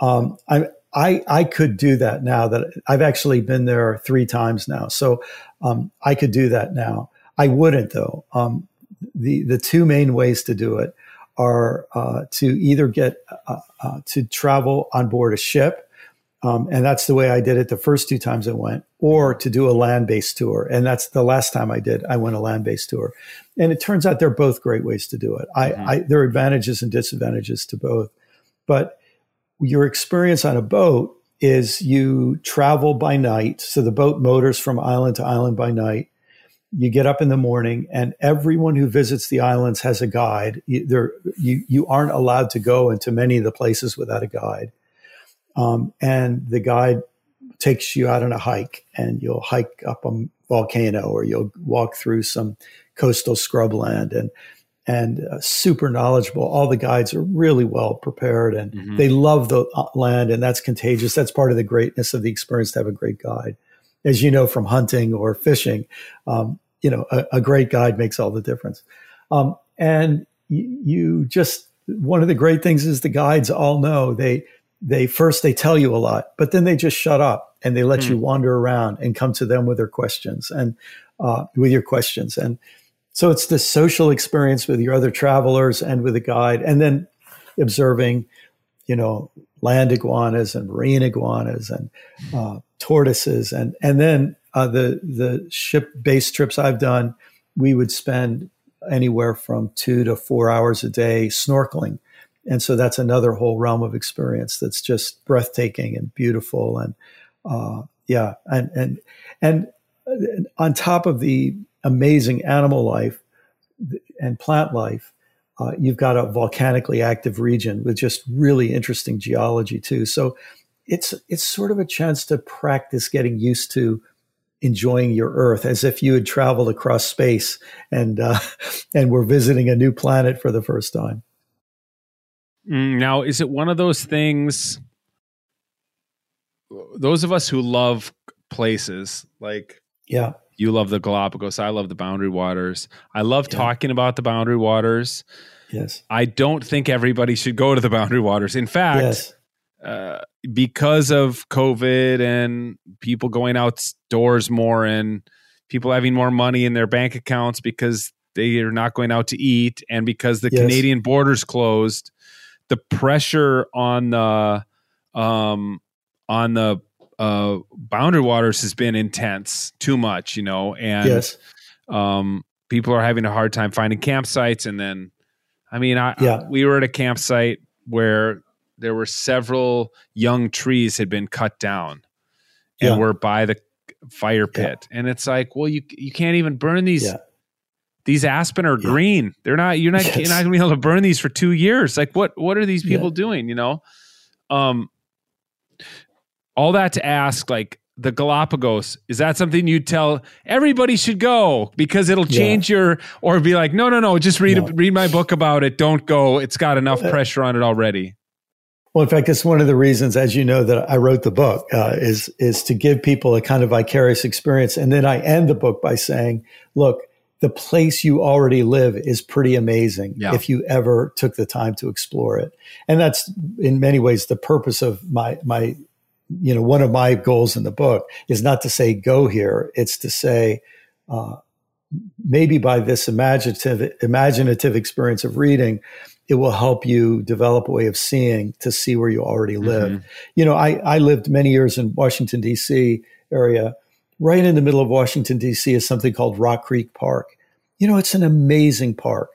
C: Um, I, I I could do that now that I've actually been there three times now, so um, I could do that now. I wouldn't though. Um, the the two main ways to do it are uh, to either get uh, uh, to travel on board a ship, um, and that's the way I did it the first two times I went, or to do a land based tour, and that's the last time I did. I went a land based tour, and it turns out they're both great ways to do it. Mm-hmm. I, I there are advantages and disadvantages to both, but your experience on a boat is you travel by night, so the boat motors from island to island by night you get up in the morning and everyone who visits the islands has a guide. You, you, you aren't allowed to go into many of the places without a guide. Um, and the guide takes you out on a hike and you'll hike up a volcano or you'll walk through some coastal scrubland and and uh, super knowledgeable. All the guides are really well prepared and mm-hmm. they love the uh, land and that's contagious. That's part of the greatness of the experience to have a great guide. As you know from hunting or fishing, um, you know, a, a, great guide makes all the difference. Um, and you, you just one of the great things is the guides all know they they first they tell you a lot, but then they just shut up and they let mm. you wander around and come to them with their questions and uh, with your questions. And so it's this social experience with your other travelers and with a guide, and then observing, you know, land iguanas and marine iguanas and uh, tortoises, and and then uh, the the ship based trips I've done, we would spend anywhere from two to four hours a day snorkeling, and so that's another whole realm of experience that's just breathtaking and beautiful, and uh, yeah, and and and on top of the amazing animal life and plant life, uh, you've got a volcanically active region with just really interesting geology too. So it's it's sort of a chance to practice getting used to enjoying your Earth as if you had traveled across space and uh, and were visiting a new planet for the first time.
A: Mm, now, is it one of those things? Those of us who love places, like
C: yeah,
A: you love the Galapagos, I love the Boundary Waters. I love yeah. talking about the Boundary Waters.
C: Yes,
A: I don't think everybody should go to the Boundary Waters. In fact. Yes uh, because of COVID and people going outdoors more and people having more money in their bank accounts because they are not going out to eat and because the yes. Canadian borders closed, the pressure on the um, on the uh, boundary waters has been intense, too much, you know, and
C: yes.
A: um, people are having a hard time finding campsites. And then, I mean, I, yeah. I, we were at a campsite where there were several young trees had been cut down and yeah. were by the fire pit. Yeah. And it's like, well, you you can't even burn these. Yeah. These aspen are green. They're not. You're not. Yes. You're not gonna be able to burn these for two years. Like, what? What are these people doing? You know, um, all that to ask, like, the Galapagos. Is that something you tell everybody should go because it'll change your or be like, no, no, no, just read no. read my book about it. Don't go. It's got enough uh, pressure on it already.
C: Well, in fact, it's one of the reasons, as you know, that I wrote the book uh, is is to give people a kind of vicarious experience, and then I end the book by saying, "Look, the place you already live is pretty amazing
A: Yeah.
C: if you ever took the time to explore it." And that's in many ways the purpose of my my, you know, one of my goals in the book is not to say go here; it's to say. Uh, maybe by this imaginative imaginative experience of reading, it will help you develop a way of seeing to see where you already live.
A: Mhm.
C: You know, I, I lived many years in Washington D.C. area. Right in the middle of Washington D.C. is something called Rock Creek Park. You know, it's an amazing park.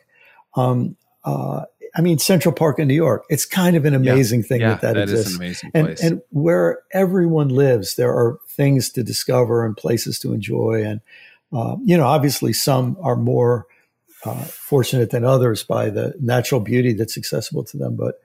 C: Um, uh, I mean, Central Park in New York. It's kind of an amazing thing
A: yeah,
C: that that,
A: that is
C: exists
A: an amazing
C: and,
A: place.
C: and where everyone lives, there are things to discover and places to enjoy. And, uh, you know, obviously some are more uh, fortunate than others by the natural beauty that's accessible to them. But,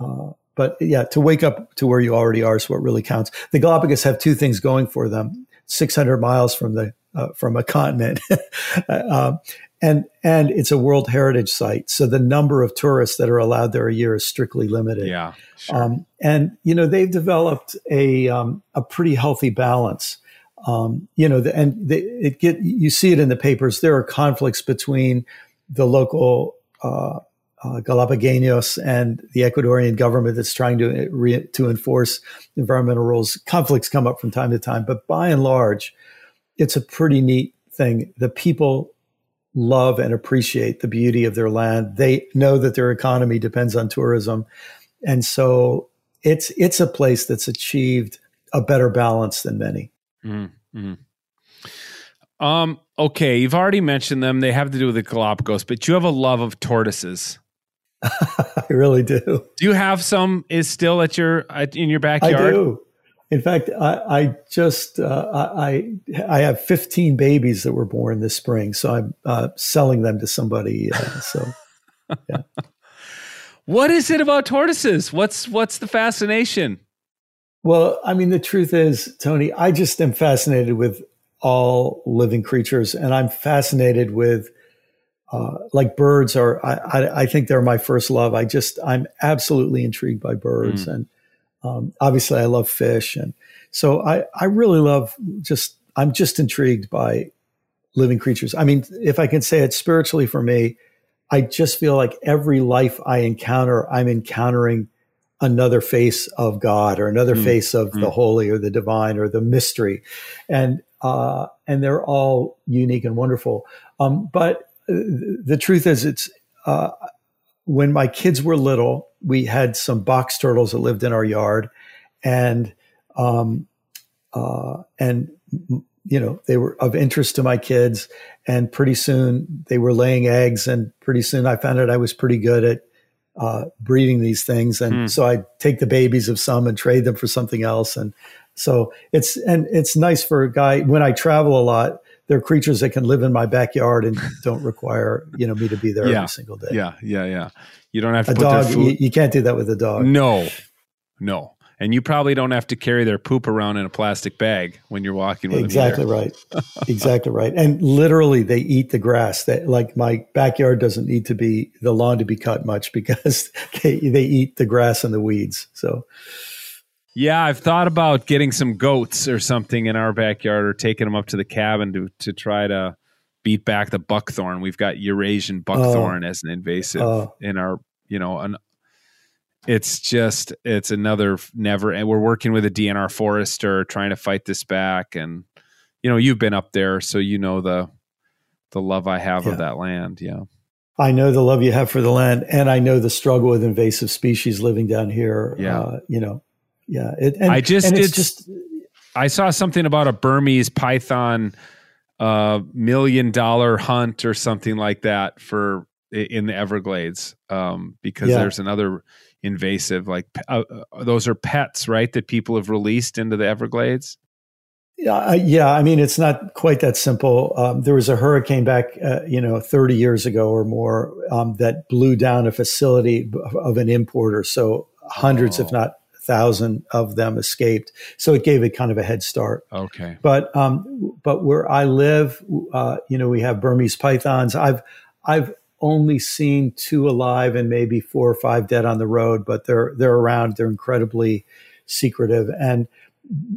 C: uh, but yeah, to wake up to where you already are is what really counts. The Galapagos have two things going for them: 600 miles from the uh, from a continent, um, and and it's a World Heritage Site. So the number of tourists that are allowed there a year is strictly limited.
A: yeah, sure.
C: Um, and you know they've developed a um, a pretty healthy balance. Um, you know, the, and it get you see it in the papers. There are conflicts between the local uh, uh, Galapagos and the Ecuadorian government that's trying to re, to enforce environmental rules. Conflicts come up from time to time, but by and large, it's a pretty neat thing. The people love and appreciate the beauty of their land. They know that their economy depends on tourism, and so it's it's a place that's achieved a better balance than many.
A: Mhm, mhm. Um. Okay, you've already mentioned them. They have to do with the Galapagos, but you have a love of tortoises.
C: I really do.
A: Do you have some? Is still at your at, in your backyard?
C: I do. In fact, I, I just uh, I I have 15 babies that were born this spring, so I'm uh, selling them to somebody. Uh, so
A: What is it about tortoises? What's what's the fascination?
C: Well, I mean, the truth is, Tony, I just am fascinated with all living creatures, and I'm fascinated with, uh, like birds are. I, I, I think they're my first love. I just, I'm absolutely intrigued by birds, and um, obviously, I love fish, and so I, I really love just. I'm just intrigued by living creatures. I mean, if I can say it spiritually for me, I just feel like every life I encounter, I'm encountering another face of God or another
A: Mm,
C: face of
A: mm.
C: the holy or the divine or the mystery, and uh, and they're all unique and wonderful. Um, but uh, the truth is, it's uh, when my kids were little, we had some box turtles that lived in our yard, and um, uh, and you know they were of interest to my kids. And pretty soon they were laying eggs, and pretty soon I found out I was pretty good at uh, breeding these things, and
A: Hmm.
C: so I take the babies of some and trade them for something else, and so it's and it's nice for a guy when I travel a lot. They're creatures that can live in my backyard and don't require you know me to be there
A: Yeah.
C: every single day.
A: Yeah, yeah, yeah. You don't have to
C: A
A: put
C: dog,
A: their
C: you, you can't do that with a dog.
A: no, no, and you probably don't have to carry their poop around in a plastic bag when you're walking with them.
C: Exactly
A: them.
C: right. exactly right. And literally, they eat the grass. That like my backyard doesn't need to be the lawn to be cut much because they, they eat the grass and the weeds. So
A: Yeah, I've thought about getting some goats or something in our backyard, or taking them up to the cabin to to try to beat back the buckthorn. We've got Eurasian buckthorn oh. as an invasive
C: Oh.
A: in our, you know, an. It's just it's another never, and we're working with a DNR forester trying to fight this back, and you know you've been up there, so you know the the love I have
C: Yeah.
A: of that land. Yeah,
C: I know the love you have for the land, and I know the struggle with invasive species living down here.
A: Yeah.
C: Uh, you know, yeah. It, and,
A: I just
C: it's
A: did
C: just
A: I saw something about a Burmese python uh million dollar hunt or something like that for in the Everglades um because
C: Yeah.
A: there's another invasive like uh, uh, those are pets right that people have released into the Everglades
C: Yeah, I- yeah. I mean, it's not quite that simple. Um, there was a hurricane back, uh, you know, 30 years ago or more um, that blew down a facility of, of an importer. So hundreds,
A: Oh.
C: if not thousand, of them escaped. So it gave it kind of a head start.
A: okay
C: But um, but where I live, uh, you know, we have Burmese pythons. I've I've only seen two alive and maybe four or five dead on the road, but they're they're around. They're incredibly secretive, and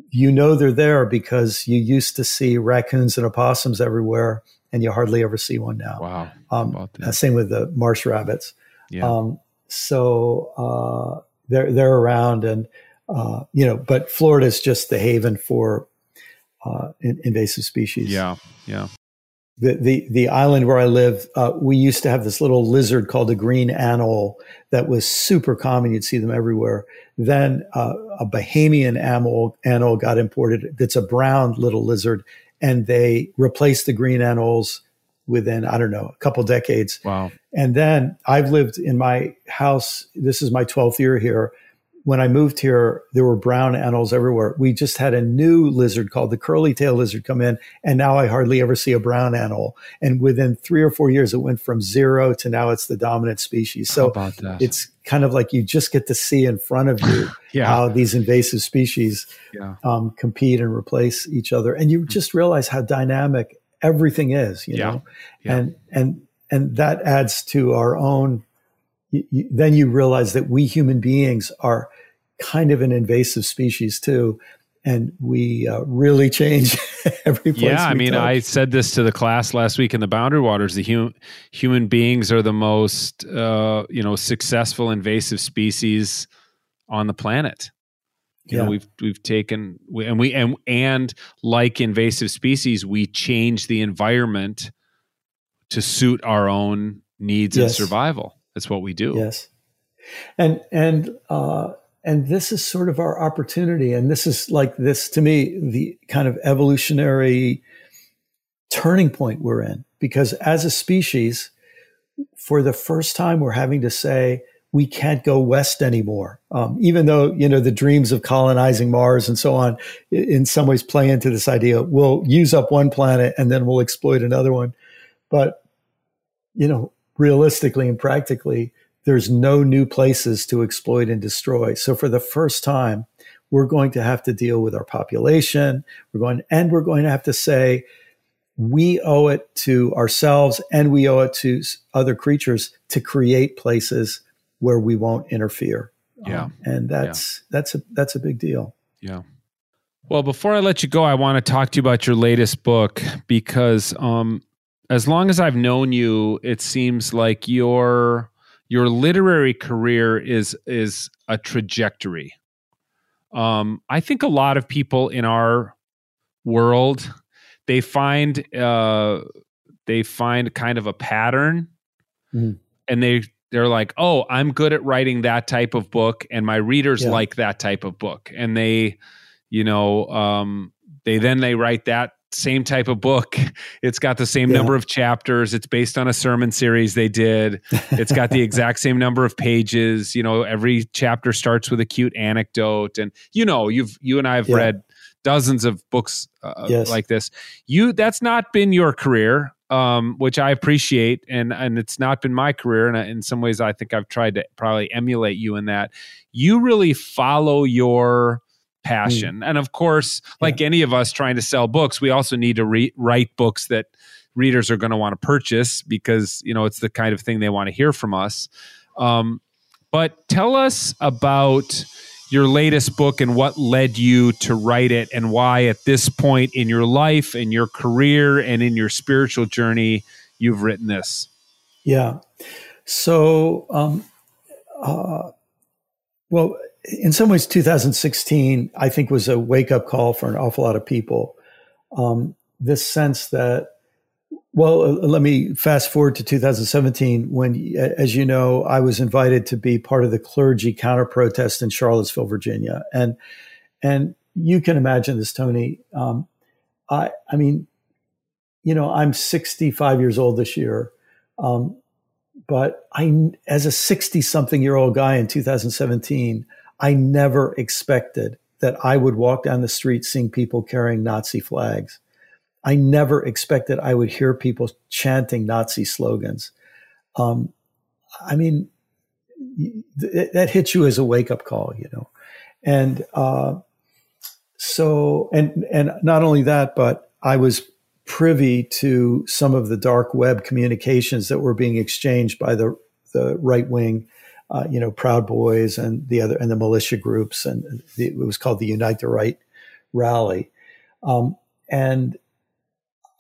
C: you know they're there because you used to see raccoons and opossums everywhere, and you hardly ever see one now.
A: Wow.
C: Um, same with the marsh rabbits. Yeah. Um, so uh, they're they're around, and uh, you know, but Florida is just the haven for uh, invasive species.
A: Yeah, yeah.
C: The, the, the island where I live, uh, we used to have this little lizard called a green anole that was super common. You'd see them everywhere. Then uh, a Bahamian anole, anole got imported. That's a brown little lizard, and they replaced the green anoles within I don't know a couple decades.
A: Wow!
C: And then I've lived in my house. This is my twelfth year here when I moved here, there were brown anoles everywhere. We just had a new lizard called the curly tail lizard come in, and now I hardly ever see a brown anole. And within three or four years, it went from zero to now it's the dominant species. So it's kind of like you just get to see in front of you yeah. how these invasive species yeah. um, compete and replace each other, and you just realize how dynamic everything is. You yeah. know, and and and that adds to our own you, you, then you realize that we human beings are kind of an invasive species too and we uh, really change every place.
A: Yeah, I mean, touch. I said this to the class last week in the Boundary Waters. The human human beings are the most, uh, you know, successful invasive species on the planet. You yeah. know, we've we've taken and we and and like invasive species, we change the environment to suit our own needs yes. and survival. That's what we do.
C: Yes, and and uh, and this is sort of our opportunity, and this is like this to me the kind of evolutionary turning point we're in because as a species, for the first time, we're having to say we can't go west anymore. Um, even though, you know, the dreams of colonizing Mars and so on in some ways play into this idea. We'll use up one planet and then we'll exploit another one. But, you know, realistically and practically, there's no new places to exploit and destroy. So for the first time, we're going to have to deal with our population. We're going, and we're going to have to say, we owe it to ourselves and we owe it to other creatures to create places where we won't interfere.
A: Yeah.
C: Um, and that's, yeah. that's a, that's a big deal.
A: Yeah. Well, before I let you go, I want to talk to you about your latest book because um, as long as I've known you, it seems like your your literary career is is a trajectory. Um, I think a lot of people in our world they find uh, they find kind of a pattern, mm. and they they're like, oh, I'm good at writing that type of book, and my readers yeah. like that type of book, and they, you know, um, they then they write that same type of book. It's got the same yeah. number of chapters. It's based on a sermon series they did. It's got the exact same number of pages. You know, every chapter starts with a cute anecdote, and you know, you've you and I have yeah. read dozens of books uh, yes. like this. You that's not been your career, um, which I appreciate, and and it's not been my career. And in some ways, I think I've tried to probably emulate you in that. You really follow your passion. Mm. And of course, like yeah. any of us trying to sell books, we also need to re- write books that readers are going to want to purchase because you know it's the kind of thing they want to hear from us. Um, but tell us about your latest book and what led you to write it, and why at this point in your life, in your career, and in your spiritual journey, you've written this.
C: Yeah. So, um, uh, well, in some ways, 2016, I think, was a wake up call for an awful lot of people. Um, this sense that, well, uh, let me fast forward to 2017 when, as you know, I was invited to be part of the clergy counter protest in Charlottesville, Virginia. And, and you can imagine this, Tony. Um, I, I mean, you know, I'm 65 years old this year. Um, but I, as a 60 something year old guy in 2017, I never expected that I would walk down the street seeing people carrying Nazi flags. I never expected I would hear people chanting Nazi slogans. Um, I mean, th- that hits you as a wake up call, you know. And uh, so, and and not only that, but I was privy to some of the dark web communications that were being exchanged by the the right wing, uh, you know, Proud Boys and the other and the militia groups, and the, it was called the Unite the Right rally. Um, and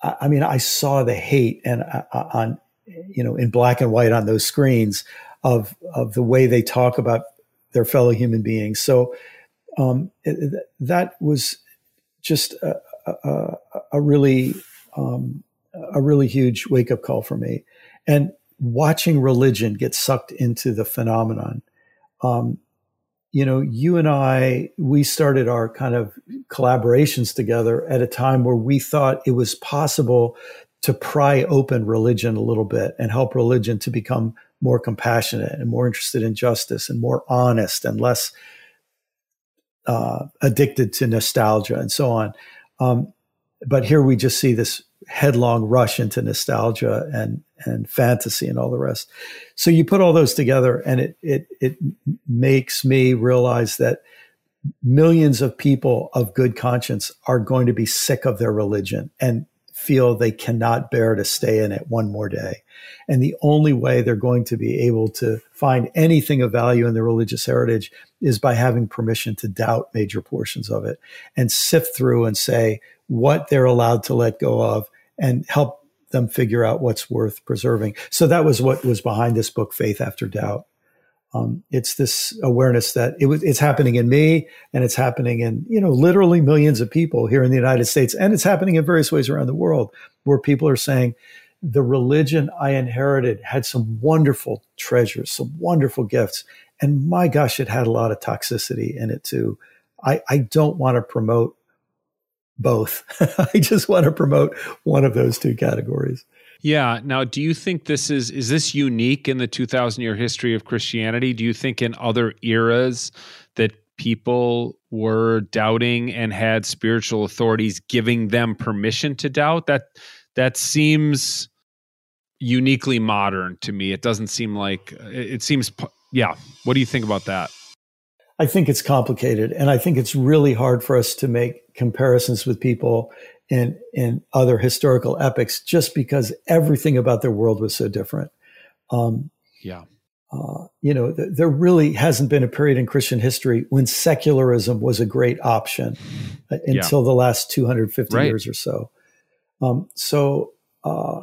C: I, I, mean, I saw the hate and uh, uh, on you know in black and white on those screens of of the way they talk about their fellow human beings. So um, it, that was just a, a, a really um, a really huge wake up call for me. And watching religion get sucked into the phenomenon. Um, you know, you and I, we started our kind of collaborations together at a time where we thought it was possible to pry open religion a little bit and help religion to become more compassionate and more interested in justice and more honest and less uh, addicted to nostalgia and so on. Um, but here we just see this headlong rush into nostalgia and and fantasy and all the rest. So you put all those together, and it it it makes me realize that millions of people of good conscience are going to be sick of their religion and feel they cannot bear to stay in it one more day. And the only way they're going to be able to find anything of value in their religious heritage is by having permission to doubt major portions of it and sift through and say what they're allowed to let go of and help them figure out what's worth preserving. So that was what was behind this book, Faith After Doubt. Um, it's this awareness that it was, it's happening in me and it's happening in, you know, literally millions of people here in the United States. And it's happening in various ways around the world where people are saying, the religion I inherited had some wonderful treasures, some wonderful gifts. And my gosh, it had a lot of toxicity in it too. I, I don't want to promote both. I just want to promote one of those two categories.
A: Yeah. Now, do you think this is is this unique in the 2000 year history of Christianity? Do you think in other eras that people were doubting and had spiritual authorities giving them permission to doubt? That that seems uniquely modern to me. It doesn't seem like it seems yeah. What do you think about that?
C: I think it's complicated and I think it's really hard for us to make comparisons with people in in other historical epics just because everything about their world was so different.
A: Um, yeah.
C: Uh, you know, th- there really hasn't been a period in Christian history when secularism was a great option uh, until yeah. the last 250 right. years or so. Um, so, uh,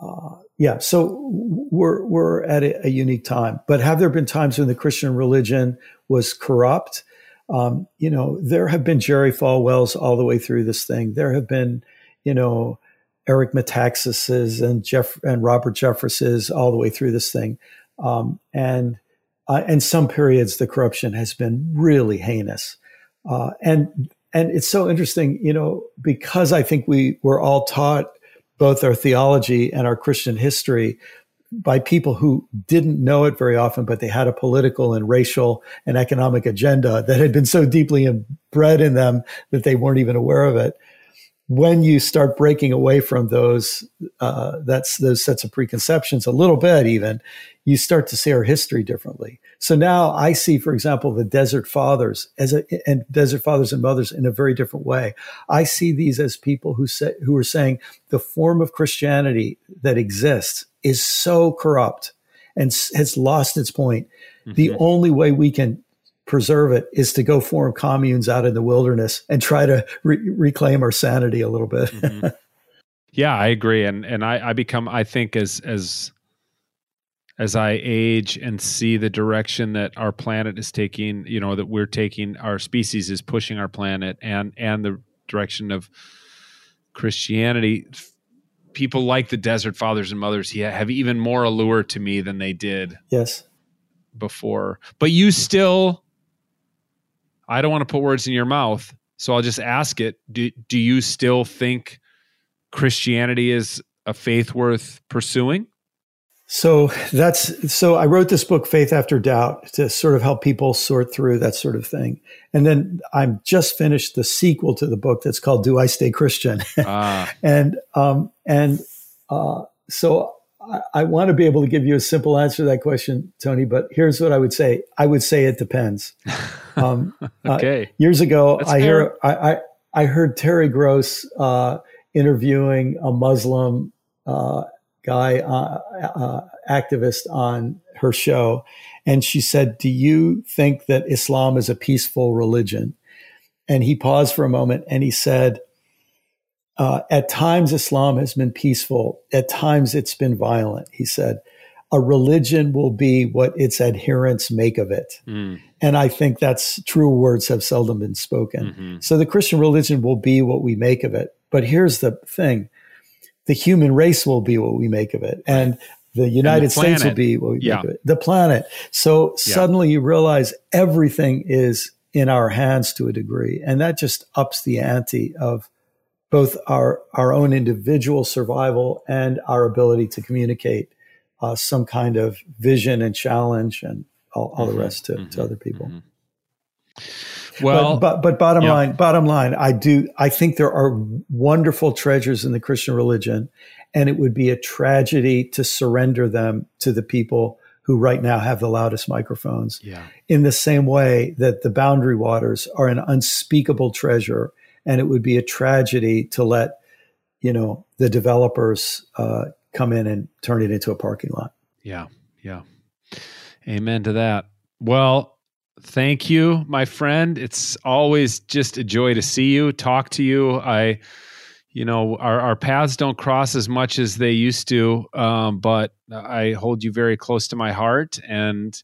C: uh, yeah, so we're we're at a, a, unique time. But have there been times when the Christian religion was corrupt? Um, you know, there have been Jerry Falwells all the way through this thing. There have been, you know, Eric Metaxas's and Jeff and Robert Jeffress's all the way through this thing. Um, and uh, in some periods, the corruption has been really heinous. Uh, and and it's so interesting, you know, because I think we were all taught both our theology and our Christian history by people who didn't know it very often, but they had a political and racial and economic agenda that had been so deeply inbred in them that they weren't even aware of it. When you start breaking away from those, uh, that's those sets of preconceptions a little bit, even you start to see our history differently. So now I see, for example, the Desert Fathers as a, and Desert Fathers and Mothers in a very different way. I see these as people who say, who are saying the form of Christianity that exists is so corrupt and has lost its point. Mm-hmm. The only way we can preserve it is to go form communes out in the wilderness and try to re- reclaim our sanity a little bit.
A: mm-hmm. Yeah, I agree, and and I, I become I think as as as I age and see the direction that our planet is taking, you know, that we're taking, our species is pushing our planet, and and the direction of Christianity, people like the Desert Fathers and Mothers have even more allure to me than they did.
C: Yes.
A: Before, but you still, I don't want to put words in your mouth, so I'll just ask it. Do do you still think Christianity is a faith worth pursuing?
C: So that's so I wrote this book, Faith After Doubt, to sort of help people sort through that sort of thing. And then I'm just finished the sequel to the book that's called Do I Stay Christian? Ah. and um, and uh, so I, I want to be able to give you a simple answer to that question, Tony. But here's what I would say: I would say it depends.
A: Um, uh, okay.
C: Uh, years ago, that's I fair. hear I, I, I heard Terry Gross. Uh, interviewing a Muslim uh, guy, uh, uh, activist on her show. And she said, Do you think that Islam is a peaceful religion? And he paused for a moment and he said, uh, At times, Islam has been peaceful. At times, it's been violent. He said, A religion will be what its adherents make of it. Mm. And I think that's true words have seldom been spoken. Mm-hmm. So the Christian religion will be what we make of it. But here's the thing the human race will be what we make of it. And the United the States will be what we yeah. make of it. The planet. So yeah. suddenly you realize everything is in our hands to a degree. And that just ups the ante of both our, our own individual survival and our ability to communicate uh, some kind of vision and challenge and all, all mm-hmm. the rest to, mm-hmm. to other people. Mm-hmm.
A: Well,
C: but, but, but bottom yeah. line, bottom line, I do, I think there are wonderful treasures in the Christian religion and it would be a tragedy to surrender them to the people who right now have the loudest microphones.
A: Yeah.
C: In the same way that the boundary waters are an unspeakable treasure, and it would be a tragedy to let you know the developers uh, come in and turn it into a parking lot.
A: Yeah, yeah. Amen to that. Well, thank you, my friend. It's always just a joy to see you, talk to you. I you know our, our paths don't cross as much as they used to um, but i hold you very close to my heart and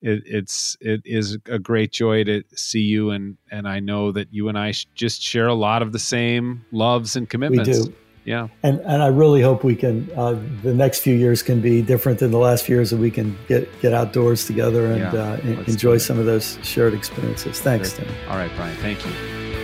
A: it, it's it is a great joy to see you and and i know that you and i just share a lot of the same loves and commitments.
C: we do.
A: Yeah.
C: And and i really hope we can uh, the next few years can be different than the last few years and we can get get outdoors together and yeah, uh, enjoy some of those shared experiences. Thanks Tim.
A: all right brian. Thank you